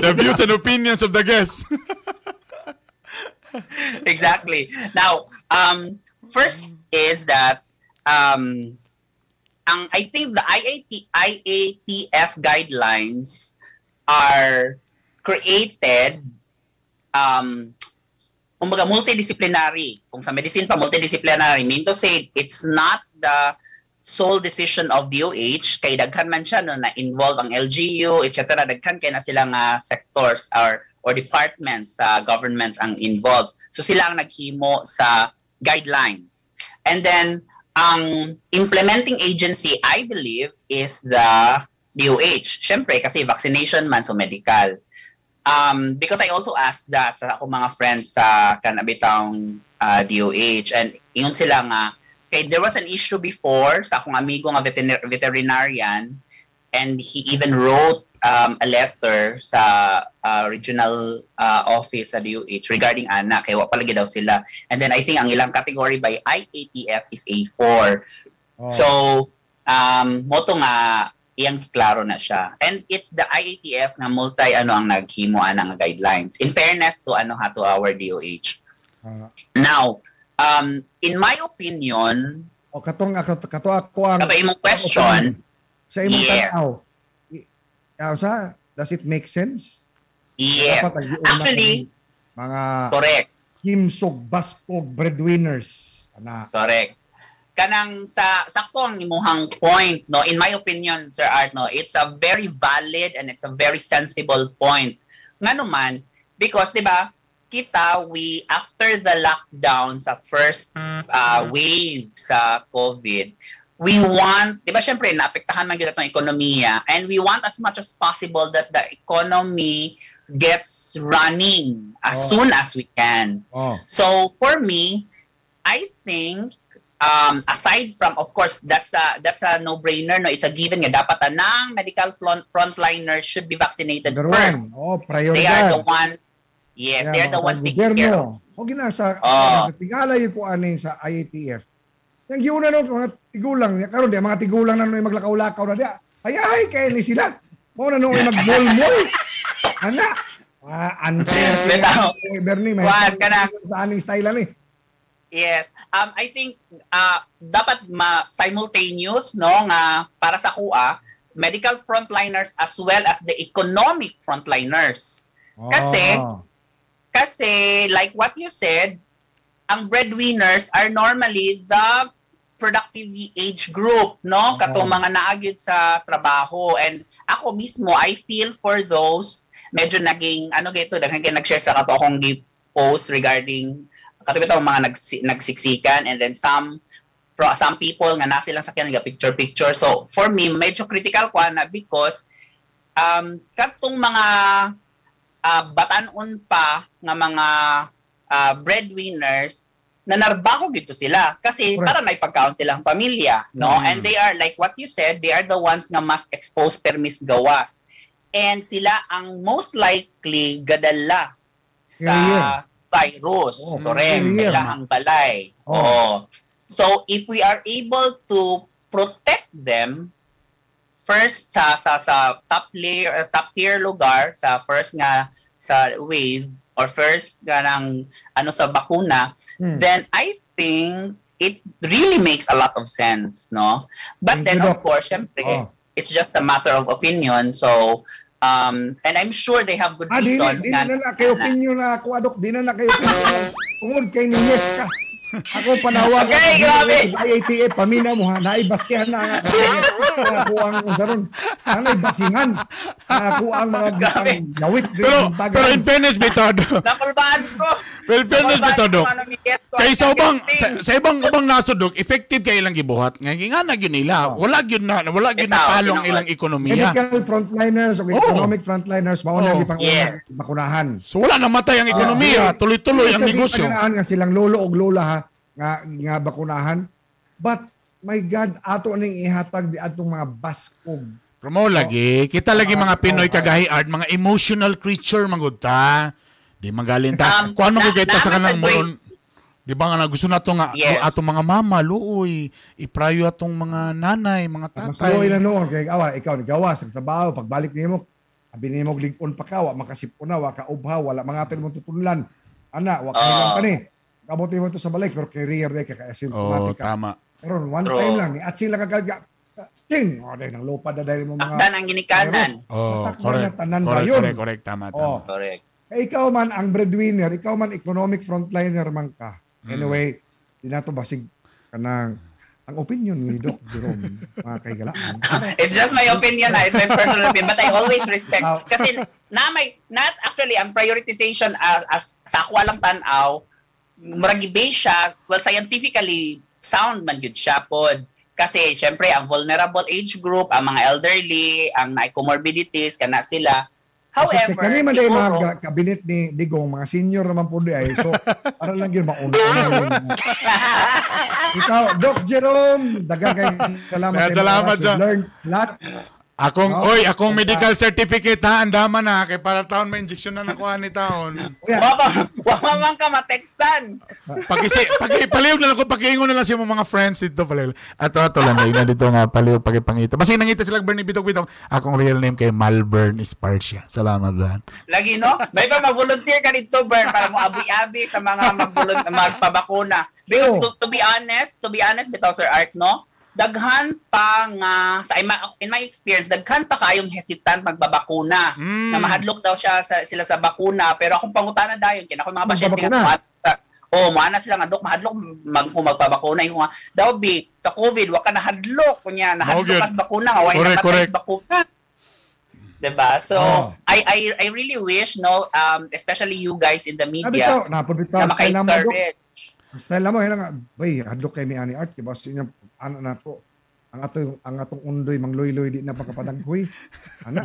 The views and opinions of the guests. exactly. Now, um, first is that um, ang I think the IAT IATF guidelines are created um kumbaga multidisciplinary. Kung sa medicine pa multidisciplinary, mean to say it's not the sole decision of DOH kay daghan man siya no na involve ang LGU etc daghan kay na silang uh, sectors or or departments sa government ang involved. So sila ang naghimo sa guidelines. And then ang implementing agency I believe is the DOH syempre kasi vaccination man so medical. Um, because I also asked that sa ako mga friends sa kanabitang uh, DOH and yun sila nga kay there was an issue before sa akong amigo nga veterin- veterinarian and he even wrote um, a letter sa uh, regional uh, office sa DOH regarding anak. Kay wa palagi daw sila. And then I think ang ilang category by IATF is A4 Oh. so um moto nga iyang klaro na siya. And it's the IATF nga multi ano ang naghimo ana nga guidelines. In fairness to ano ha to our DOH Ah. now um in my opinion o katong ako kato ako ang kapag imong question sa imong Yes. tanaw. sa does it make sense? yes Dapat actually mga correct kimsog baskog breadwinners ana Correct. Kanang sa sakto ang imuhang point no in my opinion Sir Art no it's a very valid and it's a very sensible point. Ngano man because 'di ba kita we after the lockdown sa first uh, wave sa COVID we want 'di ba syempre naapektahan man gyud atong ekonomiya and we want as much as possible that the economy gets running as Oh. soon as we can. oh So for me, I think um, aside from of course that's a that's a no-brainer no it's a given nga dapat anang medical front frontliners should be vaccinated number first. oh They are the one Yes, they're the mga ones taking care o gina sa Oh. sa tingala yung ko ani sa IATF yang giuna no mga tigulang. Karon di mga tigulang na no maglakaw-lakaw na dia ay ay kay ni sila. Mo na no magmol-mol ana. Ah unfair. Eh, Bernie may sa aning style ani Yes. Um I think uh dapat ma simultaneous no nga para sa kuha medical frontliners as well as the economic frontliners. Oh. Kasi, like what you said, ang breadwinners are normally the productive age group, no? Katong mga naagid sa trabaho. And ako mismo, I feel for those medyo naging, ano gito, kay nag-share sa kato akong post regarding katulad ito, mga nagsi- nagsiksikan and then some fro- some people nga nasa silang sakyan nga picture picture. So for me medyo critical ko na because um katong mga uh, batanon pa nga mga ah, breadwinners na narbaho gito sila kasi Correct. para may pagkaon silang pamilya no Mm. and they are like what you said they are the ones nga mas exposed permis gawas and sila ang most likely gadala sa virus Oh, correct carrier. sila ang balay Oh. oh. so if we are able to protect them first sa sa sa top layer top tier lugar sa first nga sa wave or first nga ng ano sa bakuna Hmm. then I think it really makes a lot of sense no but Thank then of course syempre Oh. it's just a matter of opinion so um and I'm sure they have good Ah, di, reasons di na na kayo opinion na ako, Adok. Di na na kayo opinion. Tungod kay ni Yes ka. Ako panawag. Okay, grabe. IATF, paminaw mo ha. Naibasihan na nga. Ako ang usaron. Ang naibasihan. Ako ang mga Grabe. gawit. Pero, pero in fairness, Bitado. nakulbaan ko Well, in fairness, ko, Kay sa ang ubang sa, sa ibang ubang nasod dok, effective kay ilang gibuhat. Nga nga na gyud nila. Wala gyud na wala gyud na palong ilang ekonomiya. medical frontliners o economic frontliners mao na Oh. di pang Yes. bakunahan. So wala namatay ang ekonomiya, tuloy-tuloy ang di negosyo. taganaan nga silang lolo og lola ha nga nga bakunahan. But my God, ato ning ihatag di atong mga baskog. Pero mo lagi, kita lagi mga Pinoy kagahi art, mga emotional creature magud ta. Di magaling ta. Um, Kuan mo na- kita sa kanang moron. Di ba nga gusto na to nga Yes. atong mga mama, luoy, iprayo atong mga nanay, mga Mas luoy na tatay. noon kay awa ikaw nigawas sa trabaho pagbalik nimo abi nimo ligon pa ka wa makasipon na wa ka ubha wala mga aton mo tutunlan. Ana wa ka Ah. pa ni. Kabuti mo to sa balik pero career day ka Oh, ka asymptomatic ka. tama. Pero one True. time lang ni at sila kagaga. Ting, o dahil nang lupa na dahil mo mga takdan ang ginikanan Oh, Matakdan correct. na tanan Correct, correct, correct, tama, tama. Oh. correct Eh, ikaw man ang breadwinner, ikaw man economic frontliner man ka. Mm. Anyway, di na to basig kanang ang opinion ni Doc Jerome, mga kaigalaan. It's just my opinion, ah. it's my personal opinion, but I always respect. Ah. Kasi na may, not actually, ang prioritization as, as sa ako lang tanaw, murag base siya, well, scientifically sound man yun siya pod. Kasi, syempre, ang vulnerable age group, ang mga elderly, ang na comorbidities, kana sila. However, kani man day siguro, mga kabinet ni Digong, mga senior naman po di ay. So, para lang yun mauna. Ikaw, Doc Jerome, dagang kayo salamat Kaya sa salamat, mga John. learn lahat. Akong, Oh, oy, akong medical certificate ha, andama na, kay para taon may injection na nakuha ni taon. Kuya, wapa, wapa man ka mateksan. Pakisi, paki, paliw na lang ko, pakiingon na lang siya mga friends dito, paliw. Ato, ato lang, na dito nga, paliw, pakipangito. Basta nangita sila Bernie Bitog-Bitog, akong real name kay Malvern Esparcia. Salamat, Dan. Lagi, no? May pa mag-volunteer ka dito, Bern, para mo abi-abi sa mga mag magpabakuna. Because Oo. to, to be honest, to be honest, bitaw Sir Art, no? Daghan pa nga, sa, in my, in my experience, daghan pa kayong hesitant magbabakuna. Mm. Na mahadlok daw siya sa, sila sa bakuna. Pero akong pangutana dayon, kina ako mga pasyente nga. Oh, maana sila nga dok mahadlok mag kung magpabakuna yung nga daw bi sa COVID wa ka nahadlok kunya nahadlok Okay. kas bakuna nga namatay correct. sa bakuna. 'Di ba? So Oh. I I I really wish no um especially you guys in the media na naman, Doc. maka-encourage. Ang style mo, yun nga, bay, hadlok kay ni Ani Art, kiba sa inyo, ano na to, ang ato ang atong undoy mangloy-loy di na pagkapadaghoy. Ana.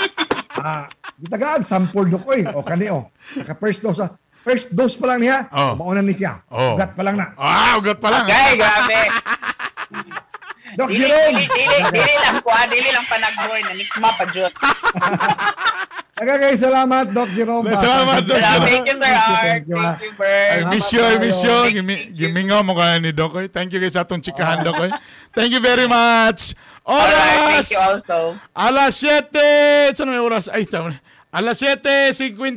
ah, gitagaan sample do koy. O kani o. Naka first dose ah. First dose pa lang niya. Oh. Mauna ni siya. Oh. Ugat pa lang na. Ah, ugat pa lang. Okay, grabe. Doc Dili, Jerome. dili, dili, dili lang ko, ah, dili lang panagboy na nikma pa jud. Nagagay salamat, Doc Jerome. Salamat, Doc Jerome. Thank you, Sir Art. you, ah. Thank you, Bert. I miss you, I miss you. Gimingaw mo kaya ni Doc. eh. Thank you guys sa atong chikahan, Doc. eh. Thank you very much. Alright, Oras! thank you also. Alas 7! Saan may oras? Ay, tama. Alas 7.52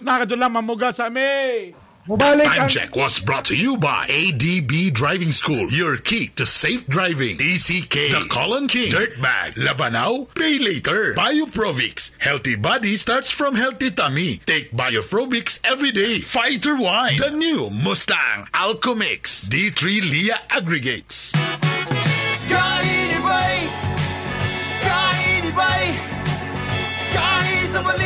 na kadyo lang mamuga sa amin. Mubalik Time ang... check was brought to you by ADB Driving School. Your key to safe driving. DCK. The Colon King. Dirtbag. Labanao. Pay later. Bioprovix. Healthy body starts from healthy tummy. Take Bioprovix every day. Fighter wine. The new Mustang Alcomix. D3 Lia aggregates. Kainibay! Kainibay! Kain sa balita! Kain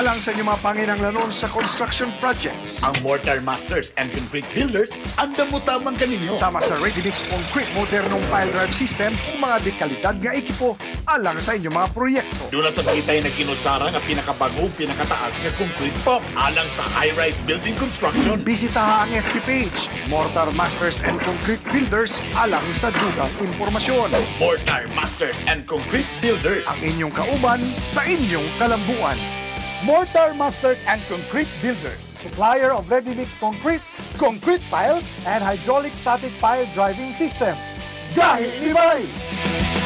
Alang sa inyong mga panginanglanon sa construction projects. Ang Mortar Masters and Concrete Builders, andam mo tamang kaninyo. Sama sa Ready Mix Concrete modernong pile drive system mga dekalidad nga ekipo alang sa inyong mga proyekto. Doon sa bagitay na kinusara nga pinakabago, pinakataas nga concrete pump alang sa high-rise building construction. Bisitaha ang FB page, Mortar Masters and Concrete Builders alang sa dugang impormasyon. Mortar Masters and Concrete Builders. Ang inyong kauban sa inyong kalambuan. Mortar Masters and Concrete Builders, supplier of ready-mix concrete, concrete piles, and hydraulic static pile driving system. Gahi Libay!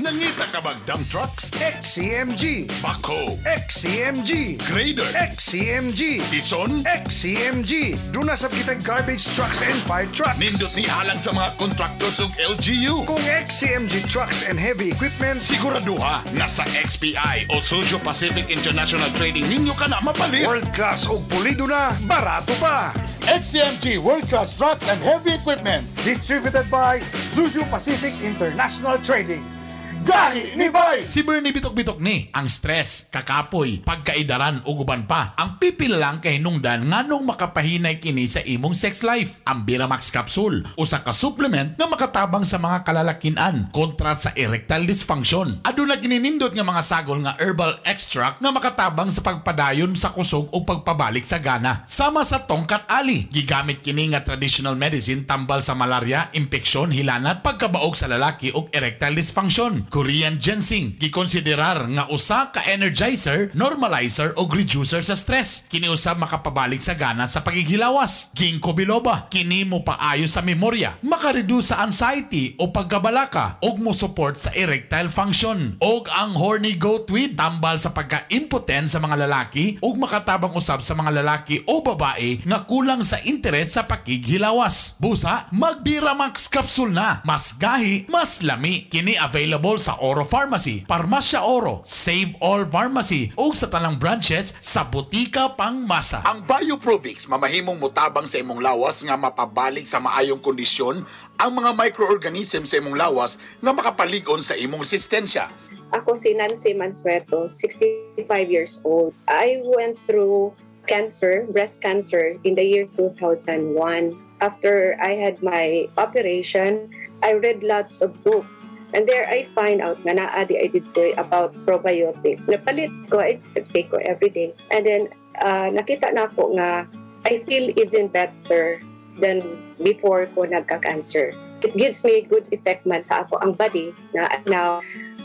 Nangita ka bag dump trucks? XCMG, Backhoe. XCMG, Grader. XCMG, Bison. XCMG. Doon na sa kitang garbage trucks and fire trucks. Nindot ni halang sa mga contractors ug LGU. Kung XCMG trucks and heavy equipment, Siguraduha nga sa XPI o Socio Pacific International Trading ninyo ka na mapalit. world class o pulido na, barato pa. XCMG World Class Trucks and Heavy Equipment, distributed by Zuju Pacific International Trading. Gahi Libay! Si Bernie bitok-bitok ni, ang stress, kakapoy, pagkaidaran o guban pa. Ang pipil lang kay nungdan nganong makapahinay kini sa imong sex life. Ang Biramax Capsule, usa ka supplement na makatabang sa mga kalalakinan kontra sa erectile dysfunction. Aduna gininindot nga mga sagol nga herbal extract na makatabang sa pagpadayon sa kusog o pagpabalik sa gana. Sama sa tongkat ali, gigamit kini nga traditional medicine tambal sa malaria, impeksyon, hilanat, pagkabaog sa lalaki o erectile dysfunction. Korean ginseng gikonsiderar nga usa ka energizer, normalizer o reducer sa stress. Kini usab makapabalik sa gana sa pagighilawas. Ginkgo biloba kini mo paayo sa memorya, makareduce sa anxiety o pagkabalaka ug mo support sa erectile function. Og ang horny goat weed tambal sa pagka-impotent sa mga lalaki ug makatabang usab sa mga lalaki o babae nga kulang sa interes sa pakighilawas. Busa, magbiramax capsule na. Mas gahi, mas lami. Kini available sa Oro Pharmacy, Parmasya Oro, Save All Pharmacy ug sa tanang branches sa Butika Pangmasa. Ang Bioprovix mamahimong mutabang sa imong lawas nga mapabalik sa maayong kondisyon ang mga microorganism sa imong lawas nga makapalig-on sa imong resistensya. Ako si Nancy Mansueto, 65 years old. I went through cancer, breast cancer, in the year 2001. After I had my operation, I read lots of books. And there I find out nga naadi I did ko about probiotic. Napalit ko, I take ko every day. And then uh, nakita na ako nga I feel even better than before ko nagka-cancer. It gives me good effect man sa ako ang body na na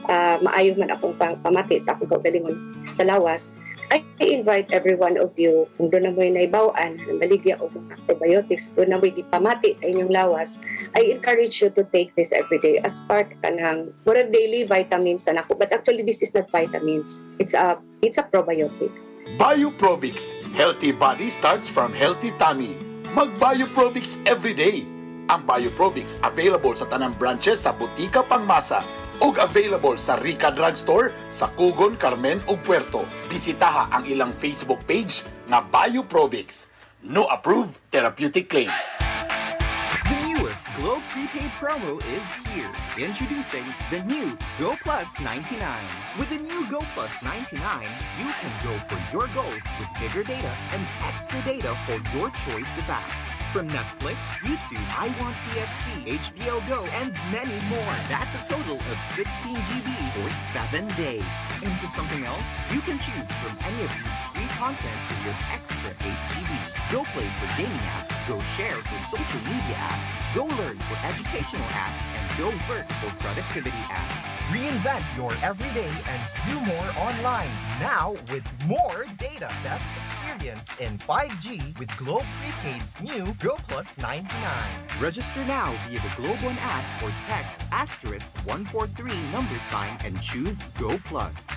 uh, maayo man akong pamati sa akong kaugalingon sa lawas. I invite every one of you, kung doon na mo'y naibawaan, na maligya o mga probiotics, doon na mo'y ipamati sa inyong lawas, I encourage you to take this every day as part ka ng murag daily vitamins na nako. But actually, this is not vitamins. It's a it's a probiotics. Bioprovix. Healthy body starts from healthy tummy. Mag-Bioprovix every day. Ang Bioprovix available sa tanang branches sa Butika Pangmasa ug available sa Rica Drugstore sa Kugon, Carmen ug Puerto. Bisitaha ang ilang Facebook page na Bioprovix. No approved therapeutic claim. The newest Glow prepaid promo is here. Introducing the new Go Plus 99. With the new Go Plus 99, you can go for your goals with bigger data and extra data for your choice of apps. From Netflix, YouTube, I Want TFC, HBO Go, and many more. That's a total of 16 GB for 7 days. Into something else? You can choose from any of these free content for your extra 8 GB. Go Play for gaming apps, Go Share for social media apps, Go Learn for educational apps, and Go Work for productivity apps. Reinvent your everyday and do more online now with more data. Best experience in 5G with Globe Prepaid's new Go Plus 99. Register now via the Globe One app or text asterisk 143 number sign and choose Go Plus.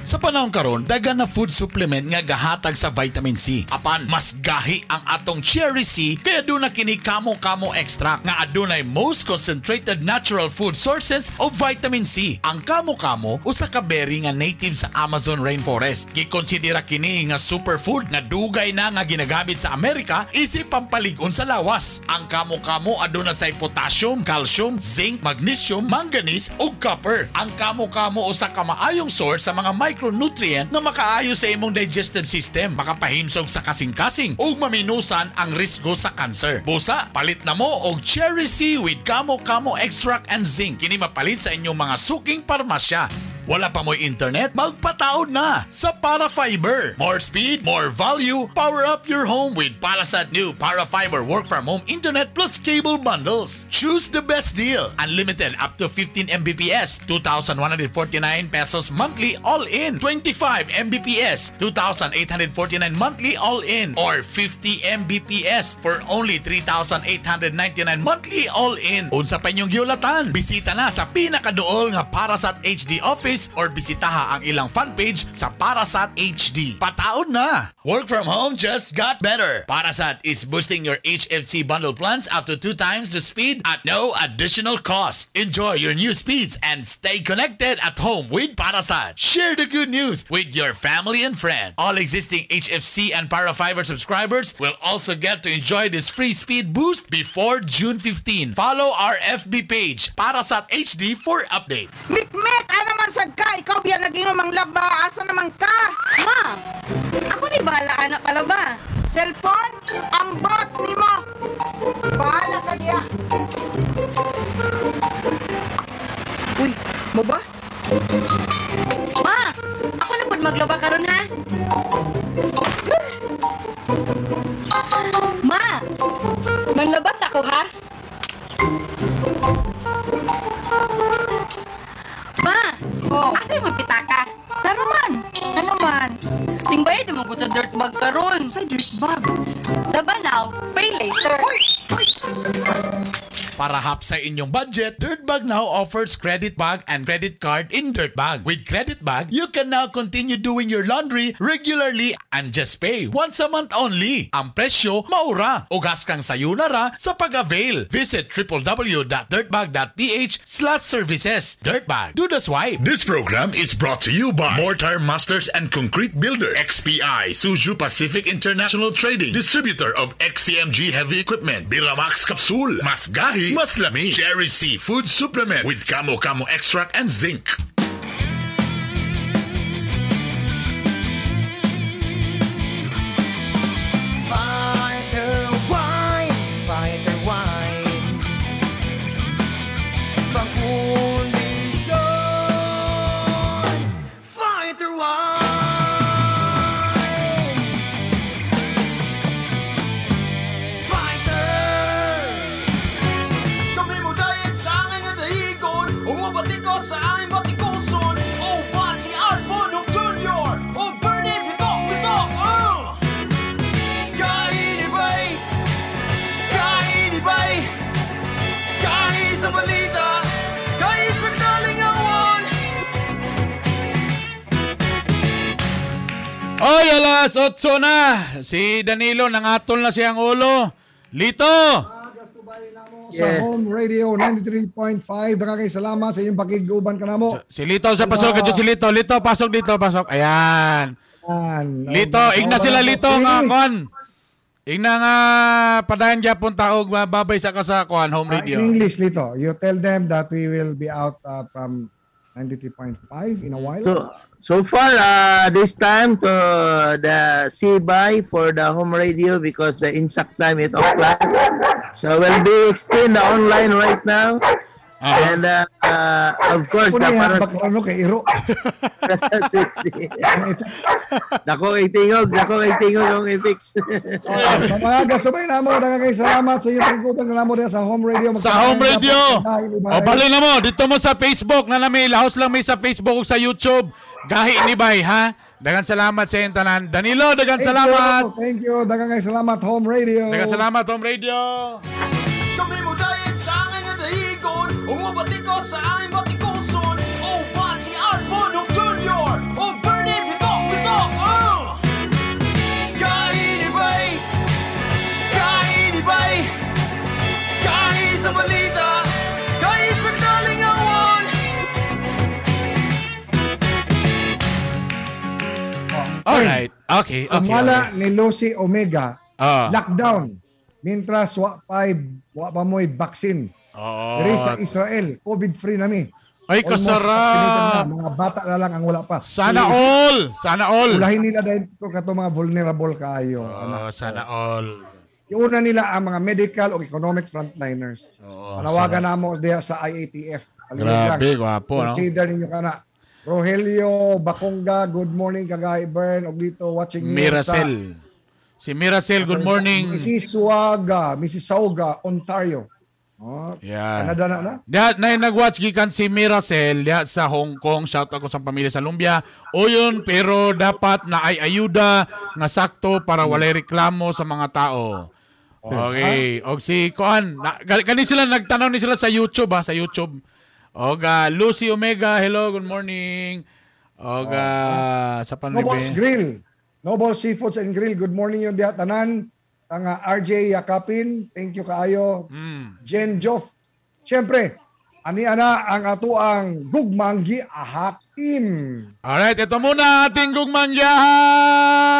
Sa panahon karon, dagan na food supplement nga gahatag sa vitamin C. Apan mas gahi ang atong cherry C kaya doon na kini kamo-kamo extract nga adunay most concentrated natural food sources of vitamin C. Ang kamo-kamo usa ka berry nga native sa Amazon rainforest. Gikonsidera kini nga superfood nga dugay na nga ginagamit sa Amerika isip pampalig-on sa lawas. Ang kamo-kamo aduna say potassium, calcium, zinc, magnesium, manganese ug copper. Ang kamo-kamo usa ka maayong source sa mga micronutrient na makaayo sa imong digestive system, makapahimsog sa kasing-kasing ug maminusan ang risgo sa cancer. Busa, palit na mo og cherry C with Kamo Kamo extract and zinc. Kini mapalit sa inyong mga suking parmasya. Wala pa mo internet? Magpataod na sa Parafiber. More speed, more value. Power up your home with Parasat new Parafiber work from home internet plus cable bundles. Choose the best deal. Unlimited up to 15 Mbps, 2,149 pesos monthly all in. 25 Mbps, 2,849 monthly all in. Or 50 Mbps for only 3,899 monthly all in. Unsa pa inyong giulatan? Bisita na sa pinakaduol nga Parasat HD office or bisitaha ang ilang fan page sa Parasat HD. Pataon na! Work from home just got better. Parasat is boosting your HFC bundle plans up to two times the speed at no additional cost. Enjoy your new speeds and stay connected at home with Parasat. Share the good news with your family and friends. All existing HFC and Parafiber subscribers will also get to enjoy this free speed boost before June 15. Follow our FB page, Parasat HD for updates. Mikmek, ano man sad ka? Ikaw biya nag-inom ang laba. Asa naman ka? Ma, ako ni bahala anak pala ba? Cellphone? Ang bot ni mo. Bahala ka diya. Uy, mo ba? Ma! Ako na pud maglaba karon ha? Ma! Manlabas ako ha? Ma! Oh. Asa yung mapitaka? Taro man. Ano man? Tingbay di mo ko sa dirt bag karon. Sa dirt bag? Laba now, pay later. Para hap sa inyong budget, Dirtbag now offers credit bag and credit card in Dirtbag. With credit bag, you can now continue doing your laundry regularly and just pay once a month only. Ang presyo, maura. Ugas kang sayonara sa pag-avail. Visit www.dirtbag.ph slash services. Dirtbag. Do the swipe. This program is brought to you by Mortar Masters and Concrete Builders, XPI, Suju Pacific International Trading, distributor of XCMG Heavy Equipment, Biramax Capsule, Mas Gahi, Cherry C. Food Supplement. With Camo Camo Extract and Zinc. Alas 8 na. Si Danilo nangatol na siyang ulo. Lito! Sa Home Radio 93.5. Nakakay salamat sa inyong pakiguban ka na mo. Si Lito sa pasok. Kadyo si Lito. Lito, pasok dito, pasok. Ayan. Lito, igna sila Lito nga kon. Igna nga padayan gyapon taog babay sa ka sa kuan home Uh, radio. in English, Lito, you tell them that we will be out uh, from 93.5 in a while. So, so far, uh, this time to the C-buy for the home radio because the insect time is offline. So we'll be extend the online right now. And uh, uh, of course, na para yan, bakla no, kay Iro. sa. Dako kay tingog, dako kay tingog ang i-fix. Oh, sa mga gasubay na mo, kay salamat sa iyo pagkupan na mo diyan sa home radio. Sa home radio. O bali na mo, dito mo sa Facebook na nami lahos lang may sa Facebook ug sa YouTube. Gahi ni Bay ha. Dagan salamat sa iyong tanan. Danilo, dagan salamat. Thank you. Dagang kay salamat home radio. Dagan salamat home radio. Alright. Okay, Ang okay. wala okay. ni Lucy Omega, Ah. lockdown. Mintras wa pa wa pa mo'y vaccine. Oo. Diri sa Israel, COVID-free nami. Ay, vaccinated na. Mga bata na lang ang wala pa. Sana all. Sana all. Ulahin nila dahil ko kato mga vulnerable kayo. Oh, sana all. Iuna nila ang mga medical o economic frontliners. Panawagan na mo diya sa IATF. Grabe, gwapo, no? Consider ninyo ka na. Rogelio Bakonga, good morning kagay Bern og dito watching Miracel. Si Miracel, good morning. Mrs. Suaga, Mrs. Sauga, Ontario. Oh, Yeah. Canada na na. Diya, na nag-watch gikan si Miracel diya sa Hong Kong. Shout ako sa pamilya sa Lumbia. O yun, pero dapat na ay ayuda nga sakto para walay reklamo sa mga tao. Okay. Og si Kuan, na, kani sila nagtanaw ni sila sa YouTube ha, sa YouTube. Og ah, Lucy Omega, hello, good morning. Og ah, sa Nobles panribe. Grill. Noble Seafoods and Grill. Good morning yung diya tanan. Ang ah, RJ Yakapin, thank you kaayo. Mm. Jen Joff. Siyempre, ani ana ang ato ang gugmanggi ahak team. Alright, ito muna ating gugmangyahan.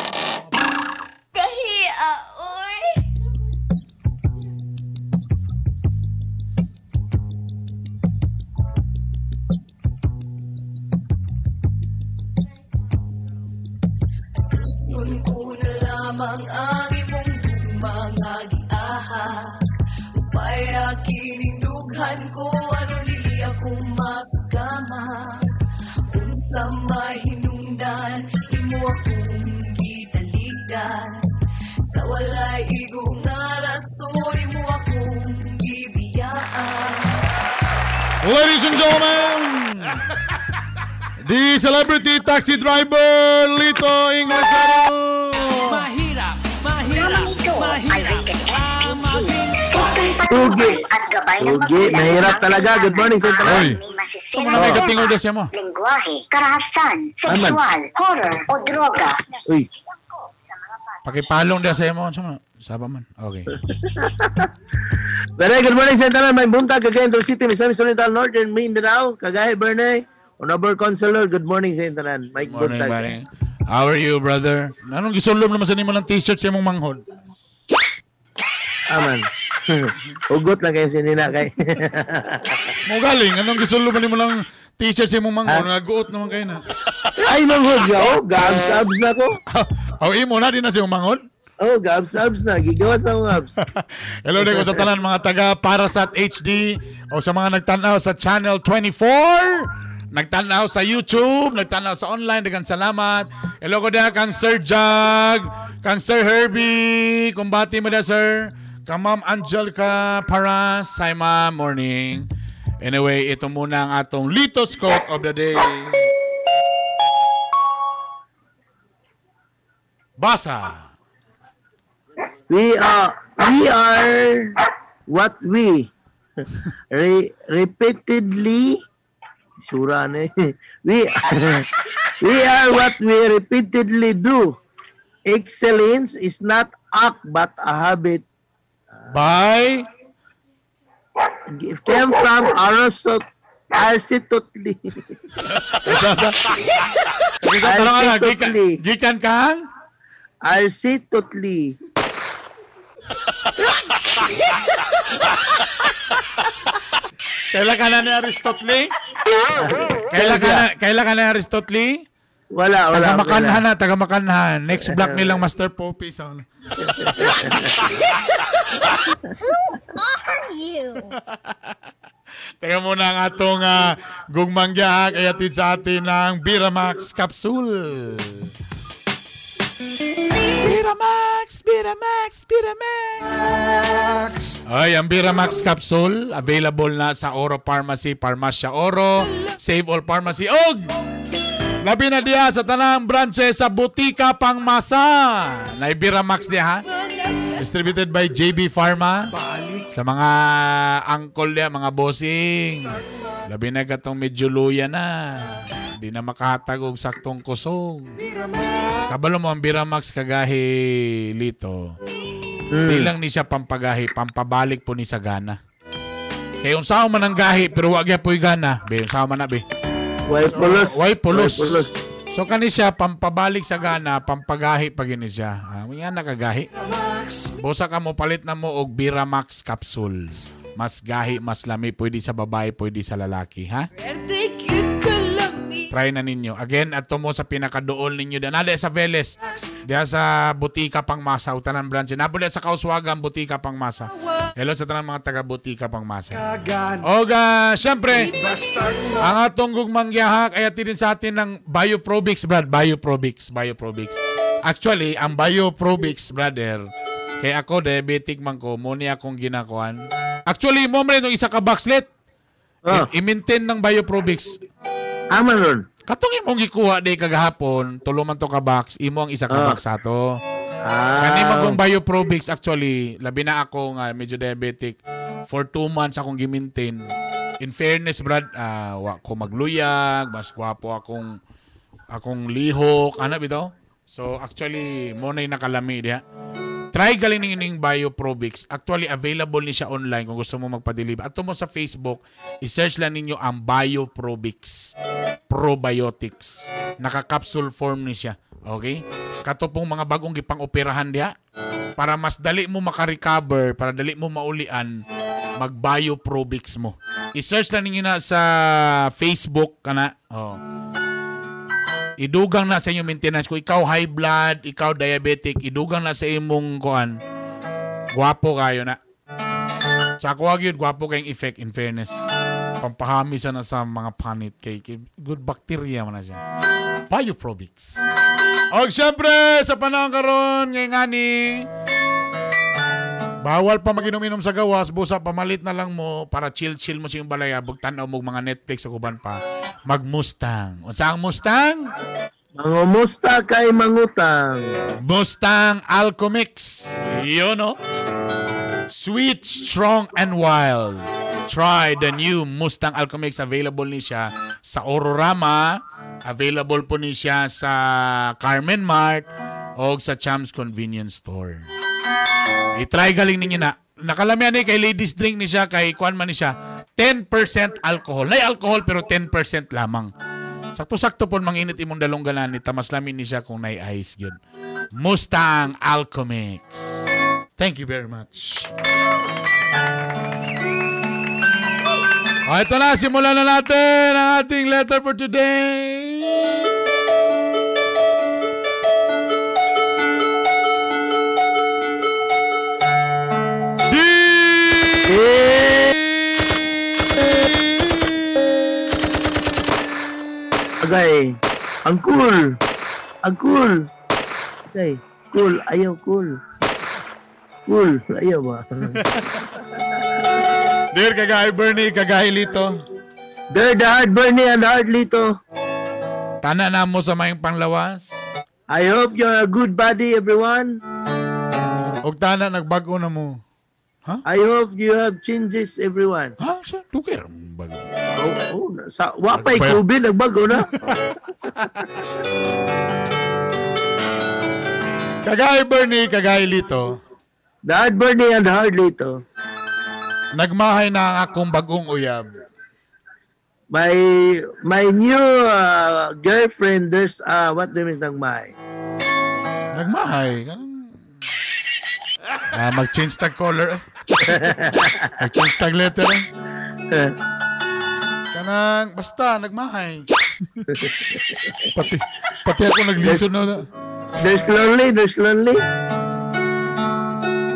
Ang imong mga giahak Upay akining dughan ko ano dili ako masagama Unsa may hinungdan imo akong gitaligdan Sa walay igo nga rason imo akong gibiyaan. Ladies and gentlemen, the celebrity taxi driver Lito Inglesero. Ang maging Ugi. At gabay ng Ugi, mahirap talaga. Good morning sa inyo. Oy. May masiselang Ano may katingog tema, na siya mo? lengguwahe, karahasan, sexual, horror o droga. Uy. Pakipalong dia sa imo sama. Saba man. Okay. Bernay, good morning sa inyo. May buntag kagaya Intro City, Misamis Oriental Northern Mindanao. Kagaya Bernay. Honorable Consular, good morning sa inyo. Mike Morning, Buntag. morning. How are you, brother? Anong gisulom naman sa nimo ng t-shirt sa imong manghod? Aman. Ugot lang kayo sinina kay. Mo galing, anong gisulom nimo lang t-shirt sa imong manghod? Naguot naman kayo na. Ay, manghod ka. Oh, gabs abs na ko. Oh, imo na din na sa imong manghod? Oh, gabs abs na. Gigawas na akong abs. Hello din ko sa tanan mga taga Parasat HD o sa mga nagtanaw sa Channel 24, nagtanaw sa YouTube, nagtanaw sa online, dagan salamat. Hello ko din kang Sir Jag, kang Sir Herbie, kumbati mo da sir. Kang Ma'am Angelica Paras, hi ma'am, morning. Anyway, ito muna ang atong Litos Quote of the Day. Basa. We are we are what we re, repeatedly sura na eh. we we are what we repeatedly do. Excellence is not act but a habit. By It came from Aristotle. Aristotle. Ana gikan kang Aristotle. Kailan ka na ni Aristotle? Kailan ka na, kailan ka na ni Aristotle? Wala, wala. Taga-makanhan na, taga-makanhan. Next block nilang Master Poppy. Sa... Who are you? Teka muna ang atong uh, gugmangga kaya tid sa atin ng Biramax Capsule. Biramax, Biramax, Biramax. Ay, ang Biramax Capsule available na sa Oro Pharmacy, Pharmacia Oro, Save All Pharmacy, og Labi na diya sa tanang branche sa Butika Pangmasa. Na Biramax diya ha. Distributed by JB Pharma. Sa mga angkol niya, mga bossing. Labi na katong medyo luya na. Hindi na makahatag og saktong kusog. Kabalo mo ang Biramax kagahi lito. Di lang ni siya pampagahi, pampabalik po ni sa gana. Kaya unsa man ang gahi pero wag po'y gana. Be, unsa man na be. Way pulos. Way pulos. Way pulos. So kani siya pampabalik sa gana, pampagahi pa gini siya. Ah, nga nakagahi. Bosa ka mo palit na mo og Biramax capsules. Mas gahi, mas lami, pwede sa babae, pwede sa lalaki, ha? Try na ninyo. Again, ato mo sa pinakadool ninyo. Danade sa Veles. Diya sa Butika Pangmasa. Utanan branch. Napuli sa Kauswagan, Butika Pangmasa. Hello sa tanang mga taga Butika Pangmasa. O ga, syempre, ang atong gugmanggyaha ay atin sa atin ng Bioprobix, Brad. Bioprobix. Bioprobix. Actually, ang Bioprobix, brother, kay ako, diabetic man ko, muna akong ginakuan. Actually, mo man isa ka boxlet. I- i-maintain ng Bioprobix. Ama nun. Katong imong gikuha day kagahapon, tulo man to ka box, imo ang isa ka Ah. box ato. Ah. Kani magong Bioprobix actually, labi na ako nga medyo diabetic. For two months akong gimintain. In fairness, Brad, ah, wa ko magluyag, mas gwapo akong akong lihok, ana bitaw. So actually, mo na nakalami diha. Try galing ning ining Bioprobix. Actually, available ni siya online kung gusto mo magpa-deliver. Ato mo sa Facebook, i-search lang ninyo ang Bioprobix Probiotics. Naka-capsule form ni siya. Okay? Kato pong mga bagong gipang-operahan diha. Para mas dali mo makarecover, para dali mo maulian, mag-Bioprobix mo. I-search lang ninyo na sa Facebook kana. Oh idugang na sa inyong maintenance kung ikaw high blood, ikaw diabetic, idugang na sa imong kuan. Gwapo kayo na. Sa ako yun, gwapo kayong effect in fairness. Pampahami siya na sa mga panit kay, good bacteria man na siya. Bioprobix. O syempre, sa panahon karon ngay ngani, Bawal pa maginom-inom sa gawas, busa pamalit na lang mo para chill-chill mo sa iyong balaya, bugtanaw mo mga Netflix o kuban pa. Mag-Mustang. Unsa ang Mustang? Mangumusta kay mangutang. Mustang Alcomix. Yun, no? Sweet, strong, and wild. Try the new Mustang Alcomix. Available ni siya sa Ororama. Available po ni siya sa Carmen Mart o sa Champs Convenience Store. I-try galing ninyo na. Nakalamian ni kay ladies drink ni siya, kay kuan man ni siya, 10% alcohol. Nay alcohol pero 10% lamang. Sakto-sakto po manginit imong dalongganan ni tamas lamin ni siya kung nay ice yun. Mustang Alchemix. Thank you very much. O, ito na, simulan na natin ang ating letter for today. Agay. Ang cool. Ang cool. Agay. Cool. Ayaw cool. Cool. Ayaw ba? Dear kagay Bernie, kagay Lito. Dear the hard Bernie and hard Lito. Tana na mo sa mayong panglawas. I hope you're a good body, everyone. Og tana nagbago na mo. I hope you have changes, everyone. Ha? Sa tukir bago. Oh, oh, sa wapay. COVID nagbago na. Kagay Bernie, kagay Lito. Hard Bernie and hard Lito. Nagmahay na ang akong bagong uyab. My my new uh, girlfriend, there's uh, what do you mean nagmay? Nagmahay. Ah, mag-change tag color eh. mag-change tag letter eh. Kanang, basta, nagmahay. pati, pati ako nagliso na. There's lonely, there's lonely.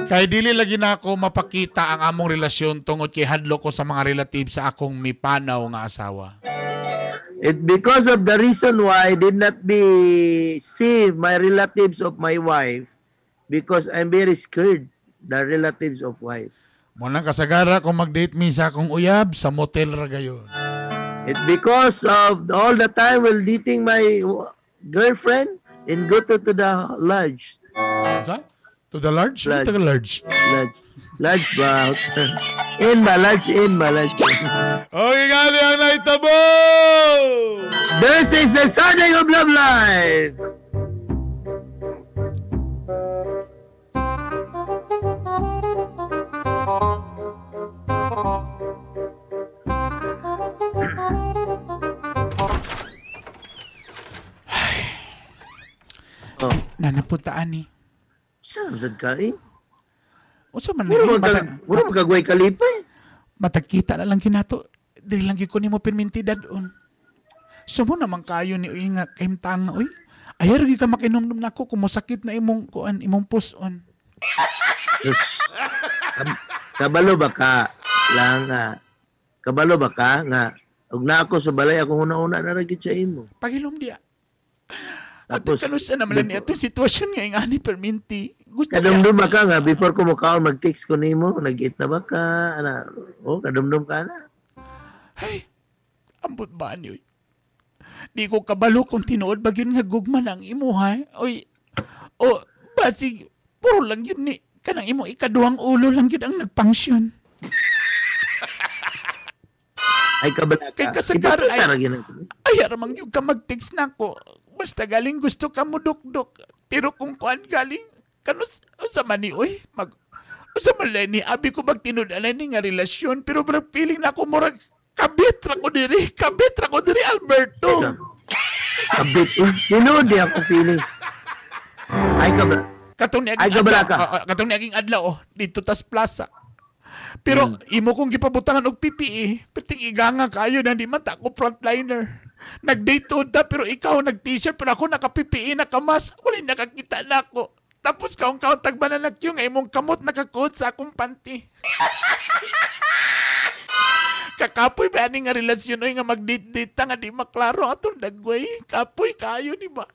Kay dili lagi na ako mapakita ang among relasyon tungod kay hadlo ko sa mga relatives sa akong mipanaw nga asawa. It because of the reason why I did not be see my relatives of my wife because I'm very scared the relatives of wife. Mo nang kasagara kung mag-date mi sa akong uyab sa motel ra gayon. It's because of all the time while dating my girlfriend and go to, to the lodge. Sa? To the large? Lodge. To the large. Lodge. Lodge ba? in ba? Lodge in ba? Lodge in. Okay, gali ang naitabo! This is the Sunday of Love Life! Oh. Nanaputaan ni. Saan sa ka eh? Unsa man Mura na- magka, mata- mura magkagway kalipay. Matagkita na lang kinato. Dili lang gyud ko nimo perminti dadon. Sumo naman kayo ni uy nga kahimtang uy. Ayaw rin ka makinomdom na ako kung masakit na imong kuan imong puson. Sus. Kab- kabalo ba ka lang nga? Kabalo ba ka nga? Ug na ako sa balay ako una-una na ragit sa imo. Pagilom diya. Tapos, kanusa naman lang niya itong sitwasyon nga yung ani perminti. Gusto kadumdum ka nga before ko mo kaon mag-text ko nimo, nag-eat na ba ka? Ana, oh, kadumdum ka na. Ambot ba niyo? Di ko kabalo kung tinuod ba yun nga gugman ang imo ha? Oy, o basig, puro lang yun ni. Kanang imo ikaduhang ulo lang yun ang nagpangsyon. Ay kabala ka. Kay kasagaran ay, gyud ang- ay aramang yung ka mag-text na ko. Basta galing gusto ka mo dukdok. Pero kung kuan galing, kanus, sa mani, oy, mag, sa malay ni, abi ko bag tinudalan ni nga relasyon, pero parang feeling na ako murag, kabit ra ko diri, kabit ra ko diri, Alberto. Kabit. Tinuod di ako feelings. Ay kabala. Katong ni aging adlaw, ka. ah, ah, katong ni aging adlaw, oh, dito tas plaza. Pero Hmm. imo kong gipabutangan og PPE, perting iganga kayo na di man ta ako frontliner. Nag-date ta pero ikaw nag-t-shirt pero ako naka-PPE nakamas, wala nakakita na ako. Tapos kaong kaong tagbanan na yung nga imong kamot nakakot sa akong panty. Kakapoy ba ani nga relasyon oy nga mag-date-date nga di maklaro atong dagway. Kapoy kayo ni ba?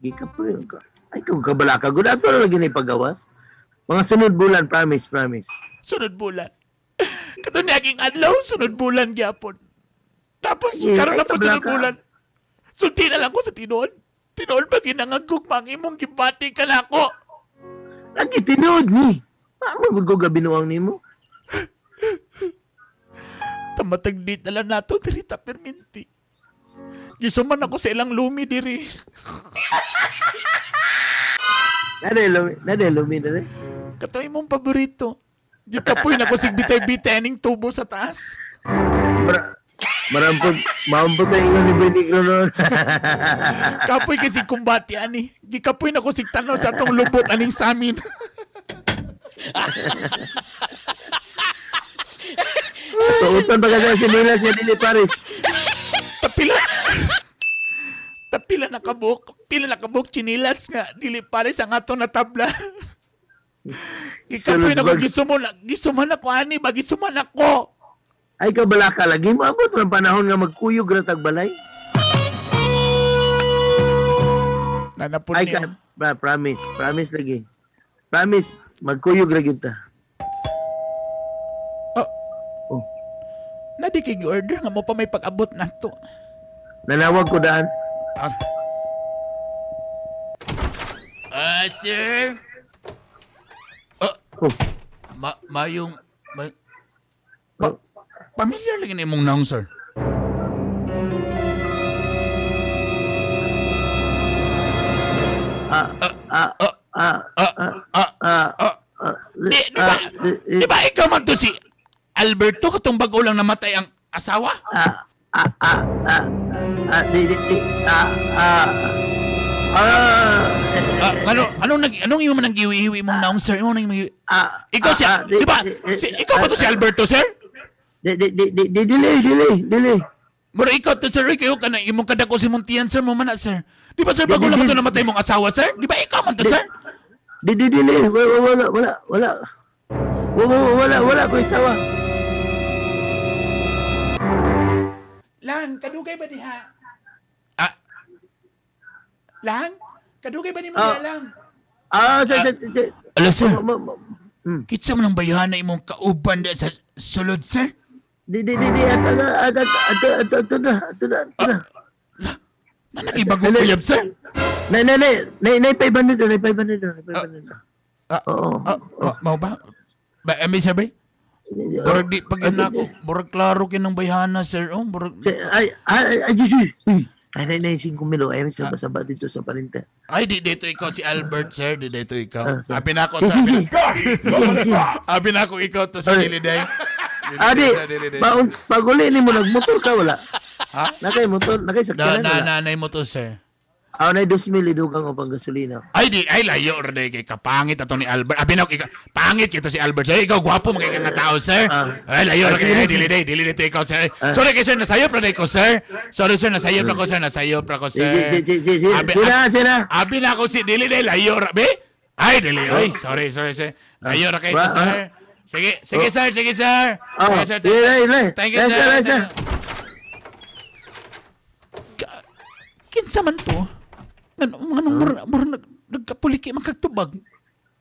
Gi ka po yun ka. Ay kung kabala ka. Good ato na lagi na ipagawas. Mga sunod bulan, promise, promise. sunod bulan. Kato ni aging adlaw, sunod bulan gyapon. Tapos Ay, karon na po sunod ka. bulan. Sulti na lang ko sa tinuod. Tinuod ba ginangagkog mang imong gibati ka na ako? Lagi tinuod ni. Mamagod ko gabinuang nimo. Tamatag date na lang nato diri ta perminti. Gisuman ako sa ilang lumi diri. Nade lumi, nade na. Kato imong paborito. Di kapoy na ko sig bitay-bitay ning tubo sa taas. Marampod, maampod na ingon ni Boy Negro noon. Kapoy kasi kumbati ani. Di kapoy na ko sig tanaw sa atong lubot aning samin. Tuutan pa ka si Nila siya dili Paris. Tapila. Tapila na kabuk. Pila na kabuk chinilas nga. Dili pare sa nga na tabla. Ikapoy na ko gisuman na. Gisuman ako ani ba? Gisuman ako. Ay kabala ka lagi mo abot ng panahon nga magkuyog ra tag balay. Nanapon Ay niyo. ka, promise, promise lagi. Promise, magkuyog ra gyud ta. Na di kay order nga mo pa may pag-abot na to. Nanawag ko daan. Ah, sir. Ah, Oh. ma mayong may pa, Pamilyar lagi na imong naong, sir. Ah, ah, ah, ah, ah, ah, ah, ah, Di, di ba, di ba ikaw man to si Alberto katong bago lang namatay ang asawa? Ah, ah, ah, ah, di, di, di, ah, ah, Ah, Ah, ano anong nag anong imo man nang giwi-hiwi mong naong sir? Imo nang giwi- Ikaw si ah, di ba? Si, ikaw ba to si Alberto sir? Di di di di di delay delay delay. Mura ikaw to sir, ikaw ka na imong kadako si Montian sir mo man na sir. Di ba sir bago lang to namatay mong asawa sir? Di ba ikaw man to sir? Di di delay wala wala wala wala. Wala wala ko isawa. Lang, kadugay ba diha? Ah. Lang, kadugay ba ni mo Ah. lang? Ah, sa sa sa. Ala sir. Hmm. Kitsa man ang bayana imong kauban da sa sulod sir? Di di di di ato na ato ato ato ato na ato na ato na. Na nakibagong uyab sir. Nay nay nay nay nay 500 nay 500 nay 500. Oo. Ah, ma- mau ba? Ba, ami sir ba? Murag di pag yun ako, murag klaro kinang bayhana sir. Oh, murag... Ay ay ay ay. Ay nay nay 5 milo ay sa basaba dito sa parinta. Ay, di dito ikaw si Albert, sir. Di dito ikaw. Ah, sir. Abi na ako sa... na ako ikaw to sa Ay. Diliday. Adi, paun paguli ni mo nagmotor ka wala? Ha? Nakay motor, nakay Na, sakyanan na, wala? nanay mo to, sir. Ah, nay 2,000 idugang o pang gasolina. Ay, di, ay, layo, Rade, kay kapangit ato ni Albert. Abi na ako, ikaw, pangit kito si Albert, sir. Ikaw, gwapo, mga nga tao, sir. Ay, layo, Ah, Rade, sige, ay, sige. Diliday, Diliday to ikaw, sir. Sorry kay sir, nasayop na ko, sir. Sorry, sir, nasayop na ko, sir. Nasayop na ko, sir. Abi, Sina, abi- sina. Abi na ako si Diliday, layo, Rabe. Ay, Diliday, ay, sorry, sorry, sir. Layo na kayo, Wa- sir. Sige, sige, sir, sige, sir. Sige, sir. Thank you, sir. lay, sir. lay. Kinsa man to? Ano, ano, mura, mura, nag, nagkapuliki man kagtubag.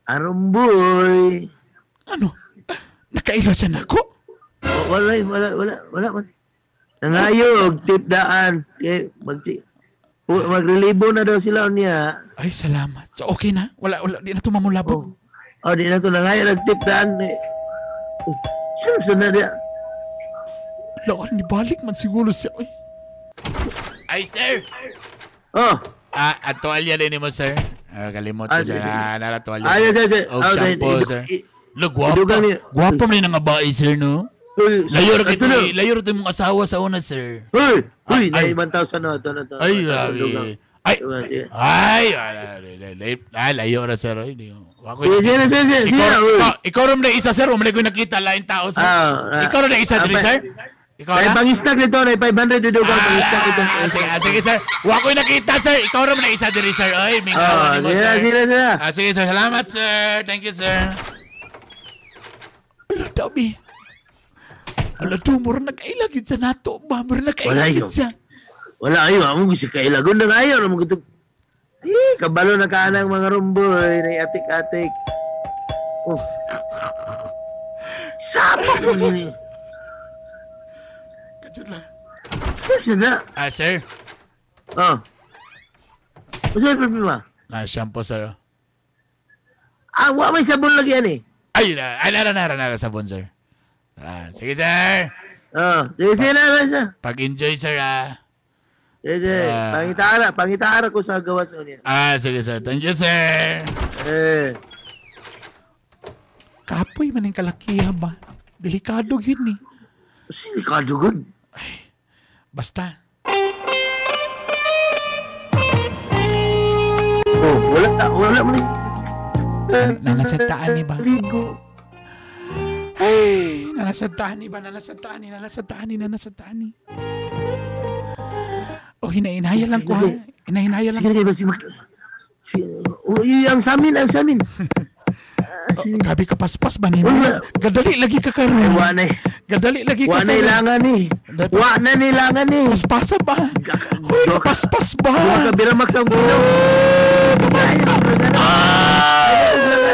Arumboy. Ano? Nakaila siya na ako? Wala, wala, wala, wala man. Nangayog, tip daan. Kaya mag o, magrelibo na daw sila niya. Ay, salamat. So, okay na? Wala, wala, di na ito mamulabog. Oh, di na to nangayog, nag-tip daan. Eh. Oh, Sino sa na diya? Lawan, ni balik man siguro siya. Ay, Ay sir! Oh! Ah, at tuwalya din mo, sir. Ah, kalimot Ah, ko, sir. Ah, nara tuwalya. Ah, yes, yes, Ah, shampoo, okay. sir. Lo, guwapo. Guwapo yung nga bae, sir, no? Layo ra ito kito, na. layo ra mong asawa sa una, sir. Uy! Uy! Ay. Ay, 1,000 na. Ito na to. Ay, grabe. Ay, sige. ay, lay- ay, layo ra, sir. Ako, Sige, sige, sige, Ikaw, ikaw, rin na isa, sir. Umali ko nakita lain tao, sir. Ah, ah. ikaw rin na isa, Ah, sir. Ikaw Ay, na? pang-stack nito. Ay, 500 idugang pang-stack ito. Ah, sige, ah, sige, sir. Wa ko nakita, sir. Ikaw rin na isa diri, sir. Ay, may Ah, kawan mo, sir. sige, sige. Ah, sige, sir. Salamat, sir. Thank you, sir. Ala, dami. Ala, do, mura nagkailagid sa nato ba? Nagkailagid yun. siya. Wala ayo, amo gusto kay lagon na ayo mo gito. Eh, kabalo na kaanang mga rumboy, na atik-atik. Oh. Sapa ko gini. Sir, na. Ah, sir. Oh. Ano yung problema? Na, shampoo, sir. Ah, wa may sabon lagi yan eh. Ay, na, ay, nara, nara, nara, sabon, sir. Ah, sige, sir. Oh, sige, sige na, na. Pag-enjoy, sir, ah. Sige, sige. Ah. Pangitara, pangitara ko sa gawas o niya. Ah, sige, sir. Thank you, sir. Eh. Kapoy man yung kalakihan ba? Delikado yun, eh. Delikado good. Basta. Oh, wala, wala mo Nanasadtaan ni ba? Ligo. Ay, nanasadtaan ni ba? Nanasadtaan ni, nanasadtaan ni, nanasadtaan ni. Oh, hinahinaya lang ko, ha? Hinahinaya lang. Sige, sige, sige. Si, oh, yung sa amin, ang sa amin. Oh, gabi ka paspas ba ni Gadali lagi ka karon. Ay, wa na eh. Gadali lagi ka Wa na ilangan ni. Wa na nilangan ni. Paspasa ba? Hoy, kapaspas ba? Wa ka biramak sa gulo. Oh,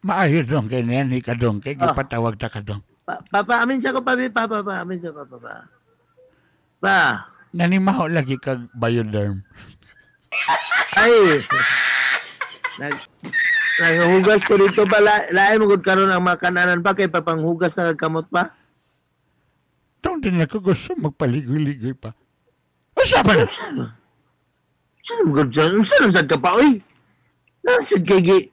maayo dong ganyan ni kadong kay gipatawag ta kadong. Pa, papa, amin siya ko pa, pa, pa, pa, amin siya pa, pa, pa. Pa. Nanimaho lagi kag bioderm. Ay. Nag, naghugas ko dito pa. La, lain mo gud karon ang makananan pa kay papanghugas na kamot pa. Doon din ako gusto magpaligoy-ligoy pa. Siya ba na? Saan mo gudyan? Saan sa ka pa, oy? Nasad kay.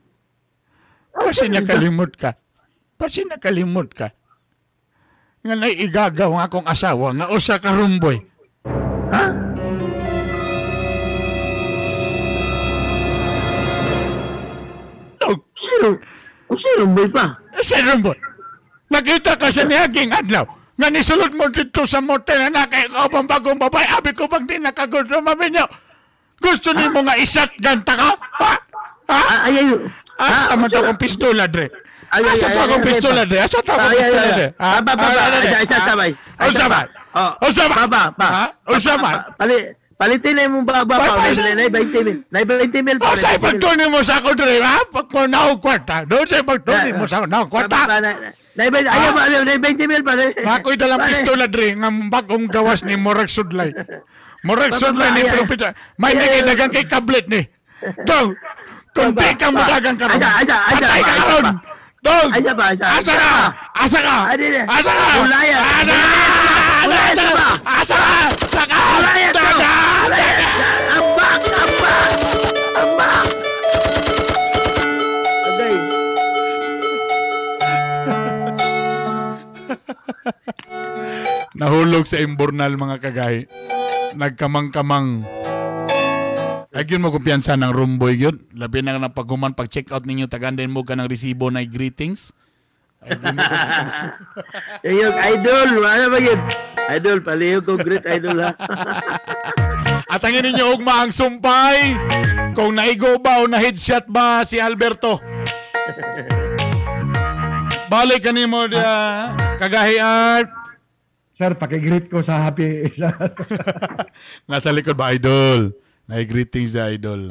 Kasi nakalimot ka. Kasi nakalimot ka. Nga na igagaw nga akong asawa nga usa ka rumboy. Ha? Sino? O sino rumboy pa? Si rumboy. Nakita ka sa niyaging adlaw. Nga nisulod mo dito sa motel na nakay ikaw pang bagong babae. Abi ko pag di nakagusto maminyo. Gusto ni mo nga isat ganta ka? Ha? Ha? Ay, ay, Asa Ah, man sino? akong pistola, Dre? Asa pa akong ay, pistola, Dre? Asa pa akong Ay, ay, pistola, ay, Dre? Ah, ba, ba, ba. Isa, isa sabay. O sabay. Oh. O sabay. Pa, pa, pa. Ha? O sabay. Pali, palitin na yung ba, ba, Pa, pa. pa, Nay, isa- nay, 20 mil. Nay, 20 mil pa. O sa'yo pagtunin mo sa ako, Dre, ha? Pag mo na kwarta. Doon sa'yo pagtunin mo sa ako na kwarta. Nay, nay, ayaw ba, nay, 20 mil pa. ako'y dalang pistola, Dre, nga bagong gawas ni Morag Sudlay. Morag Pa, pa, Sudlay pa, ni ay, pero ay. pita. May dagang kay kablet ni. Dong, kung Pa, di pa, ka pa. madagang karon. Asa, asa, asa, Patay ka asa, karon. pa. Dong, Asa ba, asa? asa ka. Asa ka. Adi, adi. Asa ka. Ulayan. Asa ka. Ulayan Asa ka ka. ba? Asa ka. Saka. Ulayan ka. Daga. Ulayan. Ambak, ambak. Ambak. Agay. Nahulog sa imbornal mga kagay. Nagkamang-kamang. Ay mo kumpiyansa ng rumboy yun. Labi na nga ng paghuman, pag check out ninyo, tagandain mo ka ng resibo na greetings. Mo. Yung idol, ano ba yun? Idol, paliyo ko, great idol ha. At ang ninyo ugma ang sumpay. Kung naigo ba o na headshot ba si Alberto. Balik ka mo dia kagahi art. Sir, pakigreet ko sa happy. Nasa likod ba idol? Nai-greetings sa idol.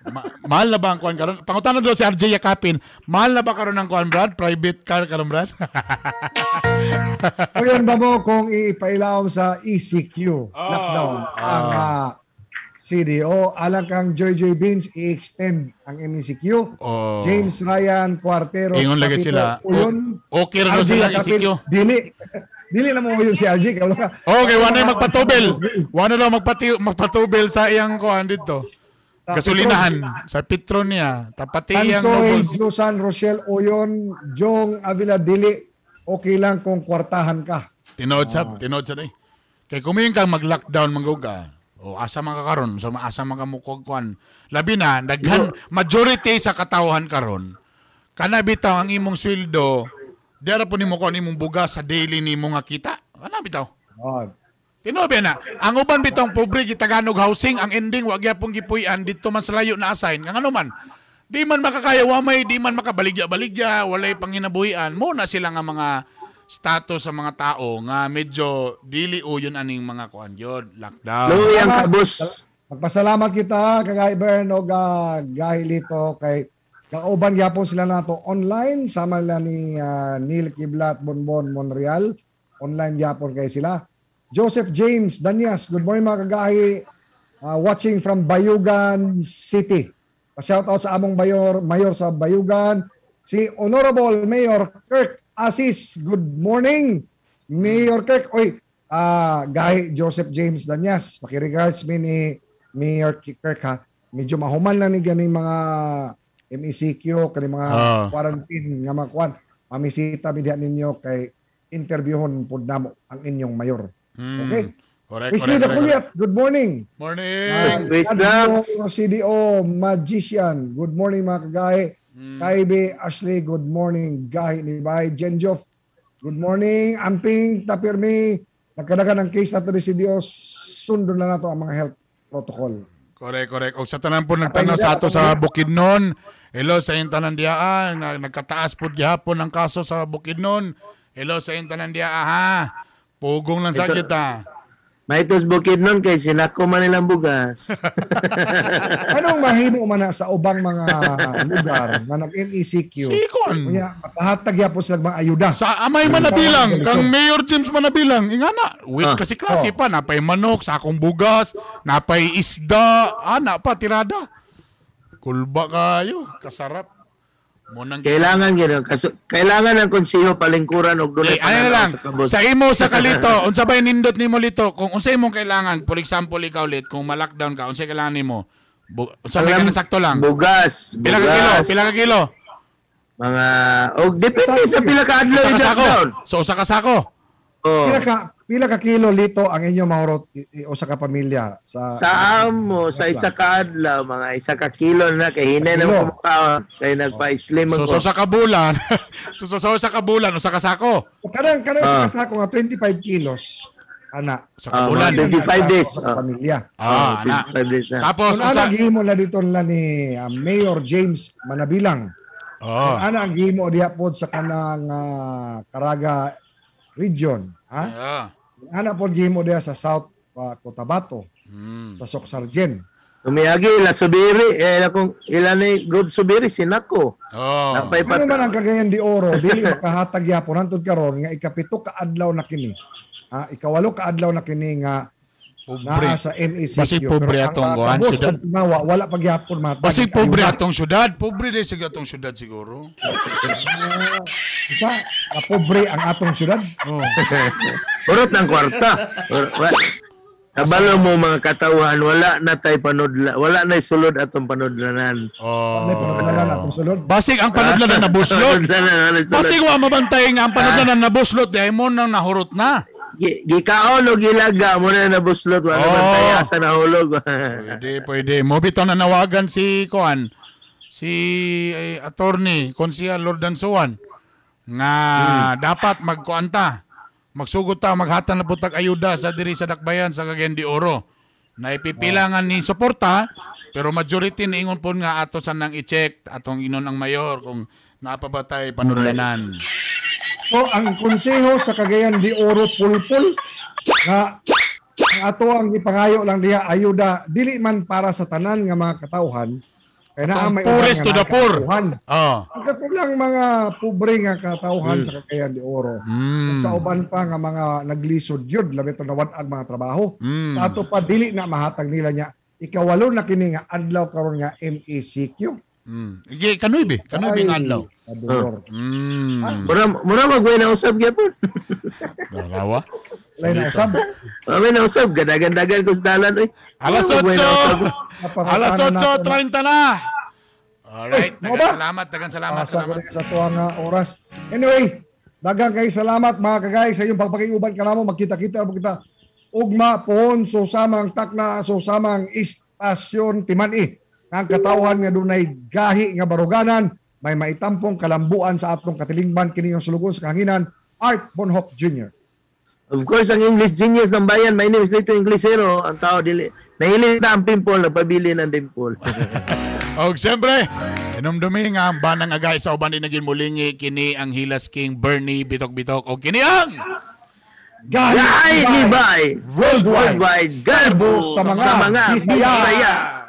Ma- mahal na ba ang kuan karon? Pangutana daw si RJ Yakapin, mahal na ba karon ang kuan Brad? Private car karon Brad? o yan ba mo kung ipailawom sa ECQ lockdown ang ah, CD o alang kang Joy Joy Beans i-extend ang MECQ Oh. James Ryan Cuarteros Ingon lagi sila. Uyon O- okay RJ sila ECQ. dili dili na mo yun si RJ kaya ka Okay, wala na magpatubel. Wala na magpati magpatubel sa iyang kuan dito. Gasolinahan sa Petron niya. Tapati iyang Tansoy, lubos. Susan, Rochelle Oyon, Jong Avila Dili, okay lang kung kwartahan ka. Tinood sa, tinood sa day. Kay kumain kang mag-lockdown mangguga. O asa man ka karon, so asa man ka mo kuan. Labi na daghan majority sa katawhan karon. Kana bitaw ang imong sweldo, dara po nimo kuan imong bugas sa daily nimo nga kita. Kana bitaw. Oh. Tinobi na. Ang uban bitong pobre gitaгаnog housing, ang ending wa gyapon gipuy-an dito man sa layo na assign. Nga ano man. Di man makakaya wa may di man makabaligya-baligya, walay panginabuhian. Mo na sila nga mga status sa mga tao nga medyo dili o yun aning mga kuan yun, lockdown. Luyang kabus. Magpasalamat kita kagay Bern o ga, gahilito kay kauban gyapon sila nato online. Sama nila ni ah, Neil Kiblat Bonbon Monreal. Online gyapon kay sila. Joseph James Danias good morning mga kagahi Ah, watching from Bayugan City. Shout out sa among mayor mayor sa Bayugan. Si Honorable Mayor Kirk Asis good morning. Mayor Kirk oy ah gahi Joseph James Danyas. Paki-regards mi ni Mayor Kirk ha. Medyo mahuman lang ni ganing mga MECQ kani mga Ah. quarantine nga mga kwan mamisita mi ninyo kay interviewon pud namo ang inyong mayor Hmm. okay Correct, Wesley correct, correct. Good morning. Morning. Uh, CDO Magician, good morning mga kagahi. Hmm. Kaibe Ashley, good morning. Gahi ni Bay. Jenjof, good morning. Amping Tapirmi, nagkadagan ng case nato ni CDO, sundo na nato ang mga health protocol. Correct, correct. O sa tanan po nagtanaw sa ato sa Bukidnon. Hello sa inyong tanan diaan. Nag- Nagkataas po gihapon ang kaso sa Bukidnon. Hello sa inyong tanan diaan ha. Pugong lang sa kita. May tos bukid nun kay sinako man nilang bugas. Anong mahimo man na sa ubang mga lugar na nag-MECQ? Sikon. Kaya makahatag yapon sila mga ayuda. Sa amay manabilang, kang Mayor James manabilang, ingana, wait Ah. kasi klase pa, napay manok, sakong bugas, napay isda, ana pa, tirada. Kulba kayo, kasarap. Munang Kailangan gino kaso kailangan ng konseho palingkuran og dunay Eh, ano na lang, sa kabus. sa imo sa kalito, unsa ba nindot nimo lito? Kung unsa imong kailangan, for example ikaw lit, kung ma-lockdown ka, unsa kailangan nimo? Bu- unsa may kanang sakto lang? Bugas, Pila ka kilo? Pila ka kilo? Mga og depende sa pila ka adlaw i-lockdown. So usa ka sako. Oh. Pila ka pila ka kilo lito ang inyo mahurot i- i- usa ka pamilya sa Sa amo, sa isa ka adlaw, mga isa ka kilo na kay hinay na Kilo. kumakaon, kay nagpa-slim So, ako. so sa kabulan, so, so, so sa kabulan, usa ka sako. Kanang kanang Ah. sa kasako nga 25 kilos ana Sa Ah, kabulan. mga 25 days. sa pamilya. Ah, na. 25 days na. Tapos, unsa? ana gihimo na dito nila ni ah, Mayor James Manabilang. Oh. Ana ang gihimo diha pod sa kanang ah, Caraga region, ha? Ah. Ana pod gihimo diha sa South ah, Cotabato, Hmm. sa Soksargen. Umiyagi ila subiri, eh kung ila ni good subiri sinako. Oh. Napay Ano man ang pata. Cagayan de Oro, dili makahatag yapon hantod karon nga ikapito ka adlaw na kini. Ha, ikawalo ka adlaw na kini nga naa sa MECQ. Basi pobre atong kuhan, syudad. ug timawa, wala pa gyapon matag. Basi pobre atong syudad. Pobre din sige atong syudad siguro. Isa, na pobre ang atong syudad. Oh. Urot ng kwarta. Kabalo mo mga katawhan, wala na tay panudla, wala na sulod atong panudlanan. Oh. May panudlanan atong sulod. Basig ang panudlanan na buslot. Basig wa mabantay nga ang panudlanan na buslot dahil mo nang nahurot na. Gi- Gikaon o gilaga mo na nabuslot, wala Oh. man tayo sa nahulog. Pwede, pwede. Mo bitaw na nawagan si Kuan, si eh, attorney, konsihal Lord Dansuan, nga dapat magkuanta. Magsugot ta, maghatan na putag ayuda sa diri sa Dakbayan sa Cagayan de Oro. Na ipipilangan ni suporta, pero majority niingon po nga ato sa nang i-check atong inon ang mayor kung napabatay panudlanan. So, ang konseho sa Cagayan de Oro pulpul nga ang ato ang ipangayo lang diha ayuda dili man para sa tanan nga mga katawhan kay naa Ang may poorest to the poor. Oh. Ang katulang mga pobre nga katawhan Mm. sa Cagayan de Oro. Mm. Sa uban pa nga mga naglisod yun, labi to nawad-ag mga trabaho. Mm. Sa ato pa dili na mahatag nila niya ikawalo na kini nga adlaw karon nga MECQ. Mm. Ige kanoy be, kanoy be adlaw. Ador. Mm. Mura mura magway na usab gyapon. Darawa. Lay na usab. Mami na usab gadagan-dagan ko sa dalan oy. Alas na usab. 8! Alas 8.30 na! Alright, dagan ba? salamat, dagan salamat, Asa ko salamat. sa tuwang nga oras. Anyway, dagang kay salamat mga kagay sa iyong pagpakiuban ka namo magkita-kita mo kita ugma pohon so samang takna so samang istasyon timani ang katawhan nga dunay gahi nga baruganan may maitampong kalambuan sa atong katilingban kini yung sulugon sa kahanginan Art Bonhoff Jr. Of course, ang English genius ng bayan, my name is Lito Inglesero. Ang tao, dili, nahilig na ang pimple, nagpabili ng dimple. Og siyempre, inumdumi nga ang banang agay sa uban din naging mulingi kini ang Hilas King Bernie Bitok-Bitok o kini ang Gahi ni Bay! Worldwide! Worldwide! Garbo sa mga sa mga Bisaya. Bisaya!